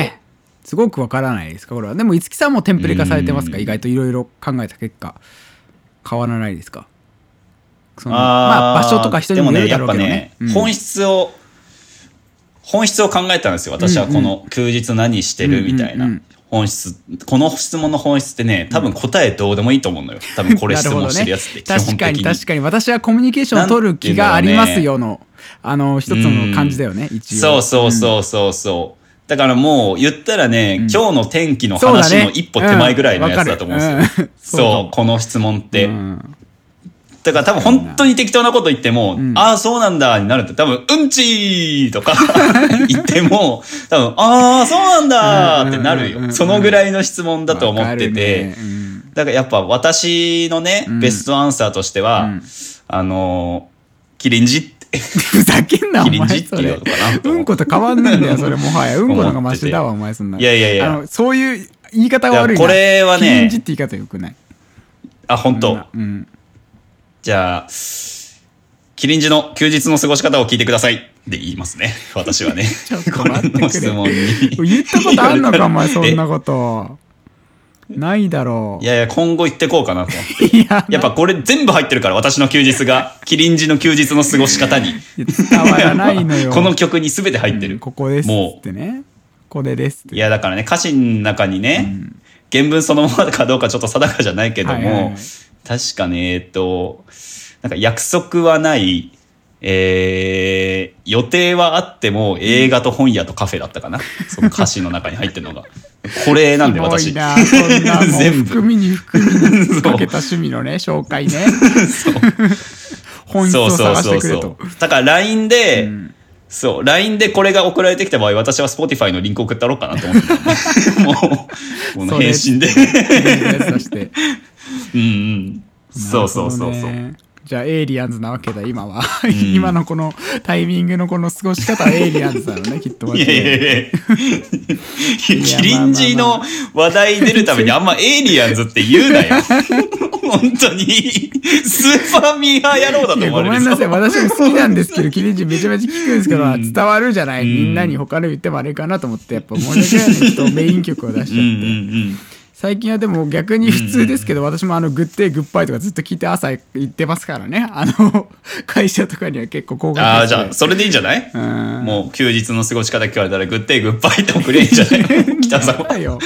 すごくわからないですか？これは。でも五木さんもテンプレ化されてますか？うん。意外といろいろ考えた結果。変わらないですか？そのまあ場所とか人にもよるだろうけどね。でもねやっぱね、うん。本質を本質を考えたんですよ。私はこの休日何してるみたいな、うんうんうん。本質この質問の本質ってね多分答えどうでもいいと思うのよ。多分これ質問してるやつって 基本確か的にに確かに。私はコミュニケーションを取る気がありますよの、あの一つの感じだよね、一応。そうそうそうそうそう。だからもう言ったらね、今日の天気の話の一歩手前ぐらいのやつだと思うんですよ。そうこの質問って。うんだから多分本当に適当なこと言っても、ああ、そうなんだになると多分、うんちーとか 言っても、多分、ああ、そうなんだってなるうんうんうんうんよ。そのぐらいの質問だと思ってて。ね。うん。だからやっぱ私のね、ん。ベストアンサーとしては、うん。あのー、キリンジって。ふざけんなお前それ。うんこと変わんないんだよそれもはや。うんこの方がマシだわお前そんな。いやいやいや。そういう言い方が悪いな。これはねキリンジって言い方よくない？あ、本当。うんじゃあ、キリンジの休日の過ごし方を聞いてください。で言いますね。私はね。ちょっと待って質問に。言ったことあんのかお前そんえなことないだろういやいや、今後言ってこうかなと思って。いややっぱこれ全部入ってるから、私の休日が。キリンジの休日の過ごし方に。伝わらないのよ この曲に全て入ってる。ここですもってねこれですいや、だからね、歌詞の中にね、原文そのままかどうかちょっと定かじゃないけども、はいはいはい確かね、えっと、なんか約束はない、えー、予定はあっても映画と本屋とカフェだったかな。その歌詞の中に入ってるのが。これなんで私。んな 全部含みに含みにかけた趣味のね紹介ね本質をそうそう探しそうそてくれとう。だから LINE で、そう、LINE でこれが送られてきた場合、私は Spotify のリンク送ったろうかなと思って た。もう、この返信で。うんうん。そうそうそうそう。じゃあエイリアンズなわけだ今は、今のこのタイミングのこの過ごし方はエイリアンズだよねきっといやいやいや いやキリンジの話題出るためにあんまエイリアンズって言うなよ。本当に、スーパーミーハー野郎だと思われるごめんなさいぞ。私も好きなんですけどキリンジめちゃめちゃ聞くんですけど、伝わるじゃない、みんなに他の言ってもあれかなと思ってやっぱ申し訳ないねちょっとメイン曲を出しちゃって、うんうんうん。最近はでも逆に普通ですけど、私もあのグッデイグッバイとかずっと聞いて朝行ってますからね。あの会社とかには結構高額ああ、じゃあ、それでいいんじゃない？ん。もう休日の過ごし方聞かれたら、グッデイグッバイって送れんじゃない？北さんは。だよ。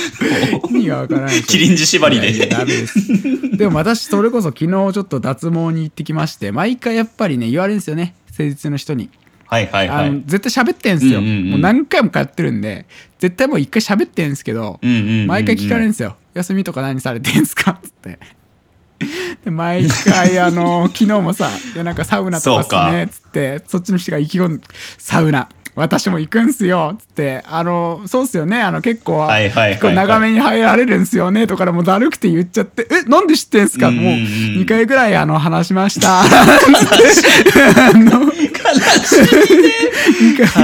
意味がわからないキリンジ縛りで。いやいやダメです。でも私それこそ昨日ちょっと脱毛に行ってきまして毎回やっぱりね言われるんですよね。施術の人に、はいはいはい。あの絶対喋ってんすよ、もう何回も通ってるんで絶対もう一回喋ってんすけど、毎回聞かれるんですよ「休みとか何されてんすか? 」っつって。で毎回 あの昨日もさ「いやなんかサウナとかっすね」っつってそっちの人が意気込んで「サウナ私も行くんすよ」っつってあのそうっすよねあの結構、はいはい長めに入られるんすよねとかでもだるくて言っちゃって「えなんで知ってんすか?」もううんうんうん2回ぐらいあの話しました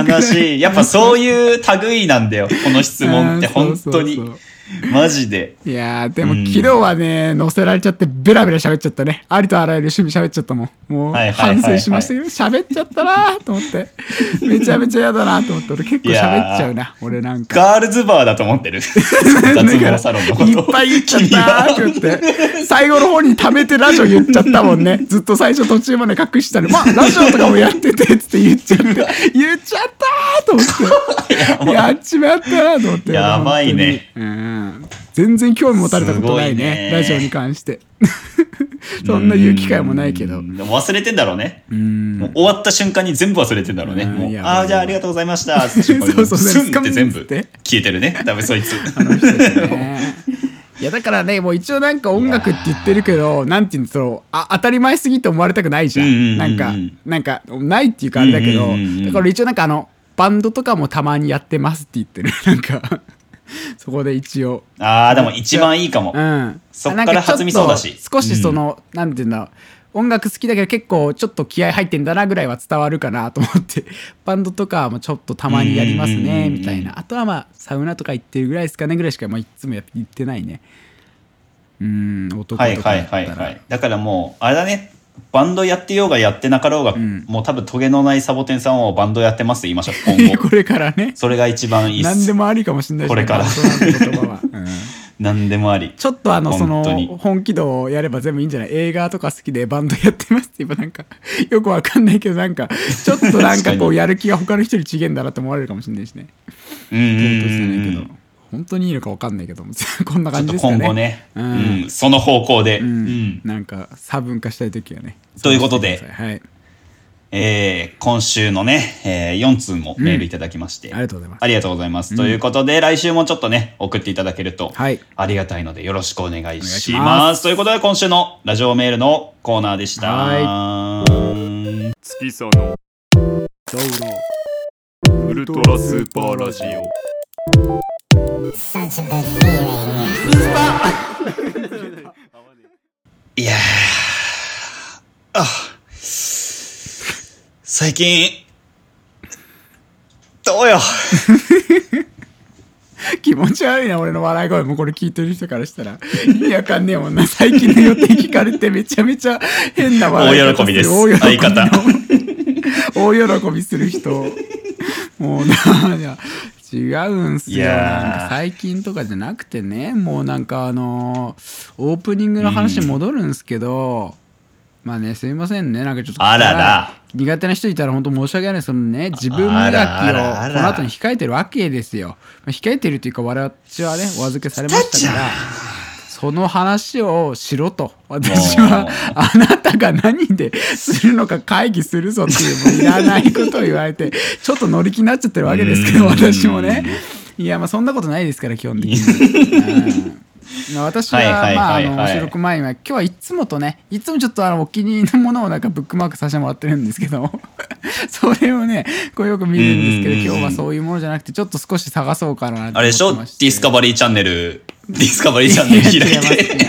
悲しい。やっぱそういう類なんだよ。この質問って本当にそうそう。マジで。いやーでもうん昨日はね乗せられちゃってベラベラ喋っちゃったね。ありとあらゆる趣味喋っちゃったもん。もう反省しましたよ。喋っちゃったなーと思って。めちゃめちゃ嫌だなと思って。俺結構喋っちゃうな俺なんか。ガールズバーだと思ってる。脱毛サロンのこと。いっぱい言っちゃったーって言って。最後の方に貯めてラジオ言っちゃったもんね。ずっと最初途中まで隠したの。まあラジオとかもやっててっつって言っちゃって言っちゃったーと思って。やっちまったなと思って。やばいね。うん全然興味持たれたことないねね。ラジオに関して。そんな言う機会もないけど。忘れてんだろうね。うん。もう終わった瞬間に全部忘れてんだろうね。うああ、じゃあありがとうございました。って瞬間にそうそう。スン。って全部消えてるね。多分そいつ。ね。いやだからねもう一応なんか音楽って言ってるけどなんていうんだろう。あ当たり前すぎて思われたくないじゃん,、なんかなんかないっていうかあれだけど、だから一応なんかあのバンドとかもたまにやってますって言ってる。なんか そこで一応。ああ、でも一番いいかも。う。ん。そっから弾みそうだし。少しその、なんていうんだろう。音楽好きだけど結構ちょっと気合入ってんだなぐらいは伝わるかなと思って。バンドとかもちょっとたまにやりますうんうん。うんうんねみたいな。あとはまあサウナとか行ってるぐらいですかねぐらいしかまあいつもやっ行ってないね。うん男とかはいはいはいはい。だからもう、あれだね。バンドやってようがやってなかろうが、ん。もう多分トゲのないサボテンさんをバンドやってますって言いましょう、今後。これからね。それが一番いいっす。何でもありかもしれないこれから。何でもあり。ちょっとあのその本気度をやれば全部いいんじゃない？映画とか好きでバンドやってますって言えばなんか よくわかんないけどなんかちょっとなんかこうやる気が他の人に違えんだなって思われるかもしれないしね。うんうしてないけど。うん。本当にいいのかわかんないけど こんな感じですかね。今後ね、ううん。ん、その方向で。ううん。んなんか差分化したい時はねということで。はい。えー今週のね、えー4通もメールいただきまして、ありがとうございます。ありがとうございます。ということで、来週もちょっとね、送っていただけると、はい。ありがたいので、よろしくお願いします。ということで、今週のラジオメールのコーナーでした。は月そのウルトラスーパーラジオいやー、あ、最近、どうよ。気持ち悪いな俺の笑い声。もこれ聞いてる人からしたら。意味わかんねえもんな。最近の予定聞かれてめちゃめちゃ変な笑い方大喜びです。大喜びの。相方。大喜びする人。もうなじゃ違うんすよ。なんか最近とかじゃなくてね。もうなんかあのーオープニングの話に戻るんですけど、まあねすいませんね。なんかちょっとあらら。苦手な人いたら本当申し訳ないそのね。自分磨きをこの後に控えてるわけですよ、まあ、控えてるというか私はねお預けされましたからその話をしろと。私はあなたが何でするのか会議するぞっていうもういらないことを言われてちょっと乗り気になっちゃってるわけですけどうん。私もね。いやまあそんなことないですから基本的に。私はまああの収録前には今日はいつもとねいつもちょっとあのお気に入りのものをなんかブックマークさせてもらってるんですけど それをねこうよく見るんですけど今日はそういうものじゃなくてちょっと少し探そうかなあれでしょ？ディスカバリーチャンネル、ディスカバリーチャンネル開いて。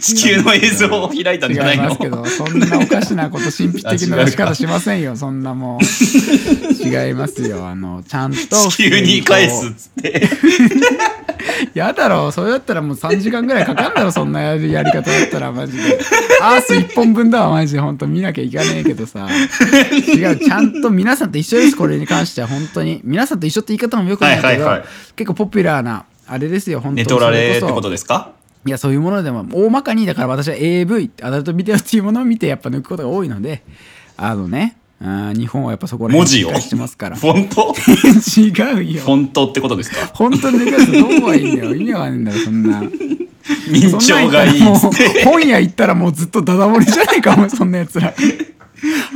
地球の映像を開いたんじゃないの？違いますけどそんなおかしなこと神秘的な出し方しませんよ。そんなもう違いますよ。あのちゃんと地球に返すっつって。やだろそれだったらもう3時間ぐらいかかんだろそんなやり方だったらマジで。アース1本分だわマジで。本当見なきゃいかねえけどさ。違うちゃんと皆さんと一緒ですこれに関しては。本当に。皆さんと一緒って言い方もよくないけど、結構ポピュラーなあれですよ本当ネトラレってそれこそことですか？いやそういうものでも大まかにだから私は AV アダルトビデオっていうものを見てやっぱ抜くことが多いのであのねあー日本はやっぱそこら文字を？してますから。フォント違うよ。フォントってことですか？本当に抜くやつどうはいいんだよ。意味わかんないんだよそんな。明朝がいい。っつっ。本屋行ったらもうずっとダダ漏れじゃねえかお前そんなやつら。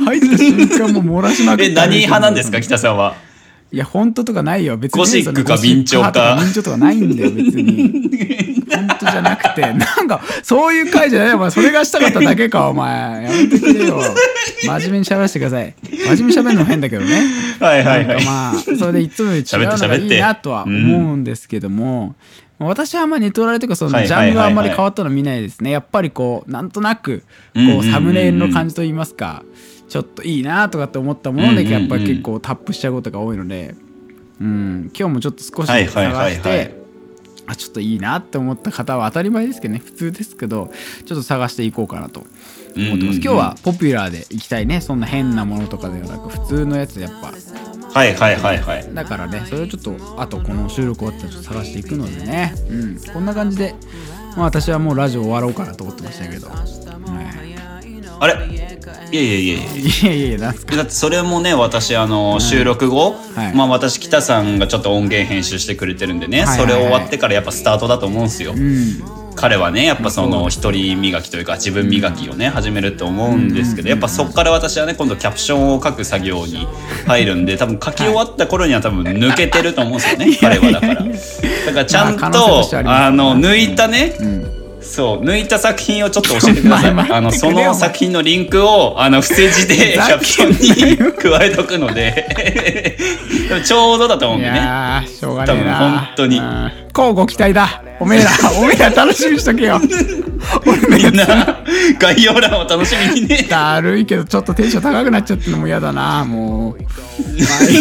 入った瞬間もう漏らしまくってえ、何派なんですか北さんは？いや本当とかないよ。別にゴシックか明朝か明朝とかないんだよ別に本当じゃなくて なんかそういう回じゃない。お前それがしたかっただけか お前。やめてくれよ。真面目に喋らせてください。真面目に喋るの変だけどね。はいはいはい。まあそれでいつもより違うのがいいなとは思うんですけども、私はあんまりネトラレとかそのジャンルはあんまり変わったの見ないですね。やっぱりこうなんとなくうんうんうんうん。こうサムネイルの感じといいますかちょっといいなとかって思ったものでうんうんうんやっぱり結構タップしちゃうことが多いので、うん、今日もちょっと少し探してあちょっといいなって思った方は当たり前ですけどね。普通ですけどちょっと探していこうかなと思ってます、今日はポピュラーでいきたいね。そんな変なものとかではなく普通のやつやっぱ。はいはいはいはい。だからねそれをちょっとあとこの収録終わったらちょっと探していくのでね。うん。こんな感じで、まあ、私はもうラジオ終わろうかなと思ってましたけど、ねあれ？いやいやいやいや。いやいやいや。なんすかだってそれもね私あの収録後、はい。まあ私北さんがちょっと音源編集してくれてるんでね、はいはいはい。それ終わってからやっぱスタートだと思うんですよ、うん。彼はねやっぱその一人磨きというか自分磨きをね始めると思うんですけどやっぱそっから私はね今度キャプションを書く作業に入るんで多分書き終わった頃には多分抜けてると思うんですよね彼はだから。だからちゃんまあ可能性とありますあの抜いたね、んそう抜いた作品をちょっと教えてください。まああのその作品のリンクをあの伏せ字で キャプションに加えとくので。ちょうどだと思うんいでねしょうがな。多分本当に。うん。乞うご期待だ。おめえらおめえら楽しみにしとけよ。みんな概要欄を楽しみにね。つだるいけどちょっとテンション高くなっちゃってるのも嫌だなもう。まあい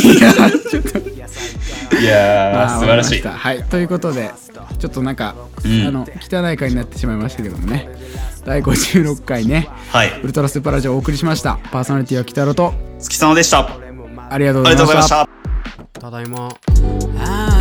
いやまあー素晴らしい。はいということでちょっとなんか、ん。あの汚い回になってしまいましたけどもね。第56回ね。はい。ウルトラスーパーラジオをお送りしました。パーソナリティは北野と。月様でした。ありがとうごありざいましがとうございましたた。ただいま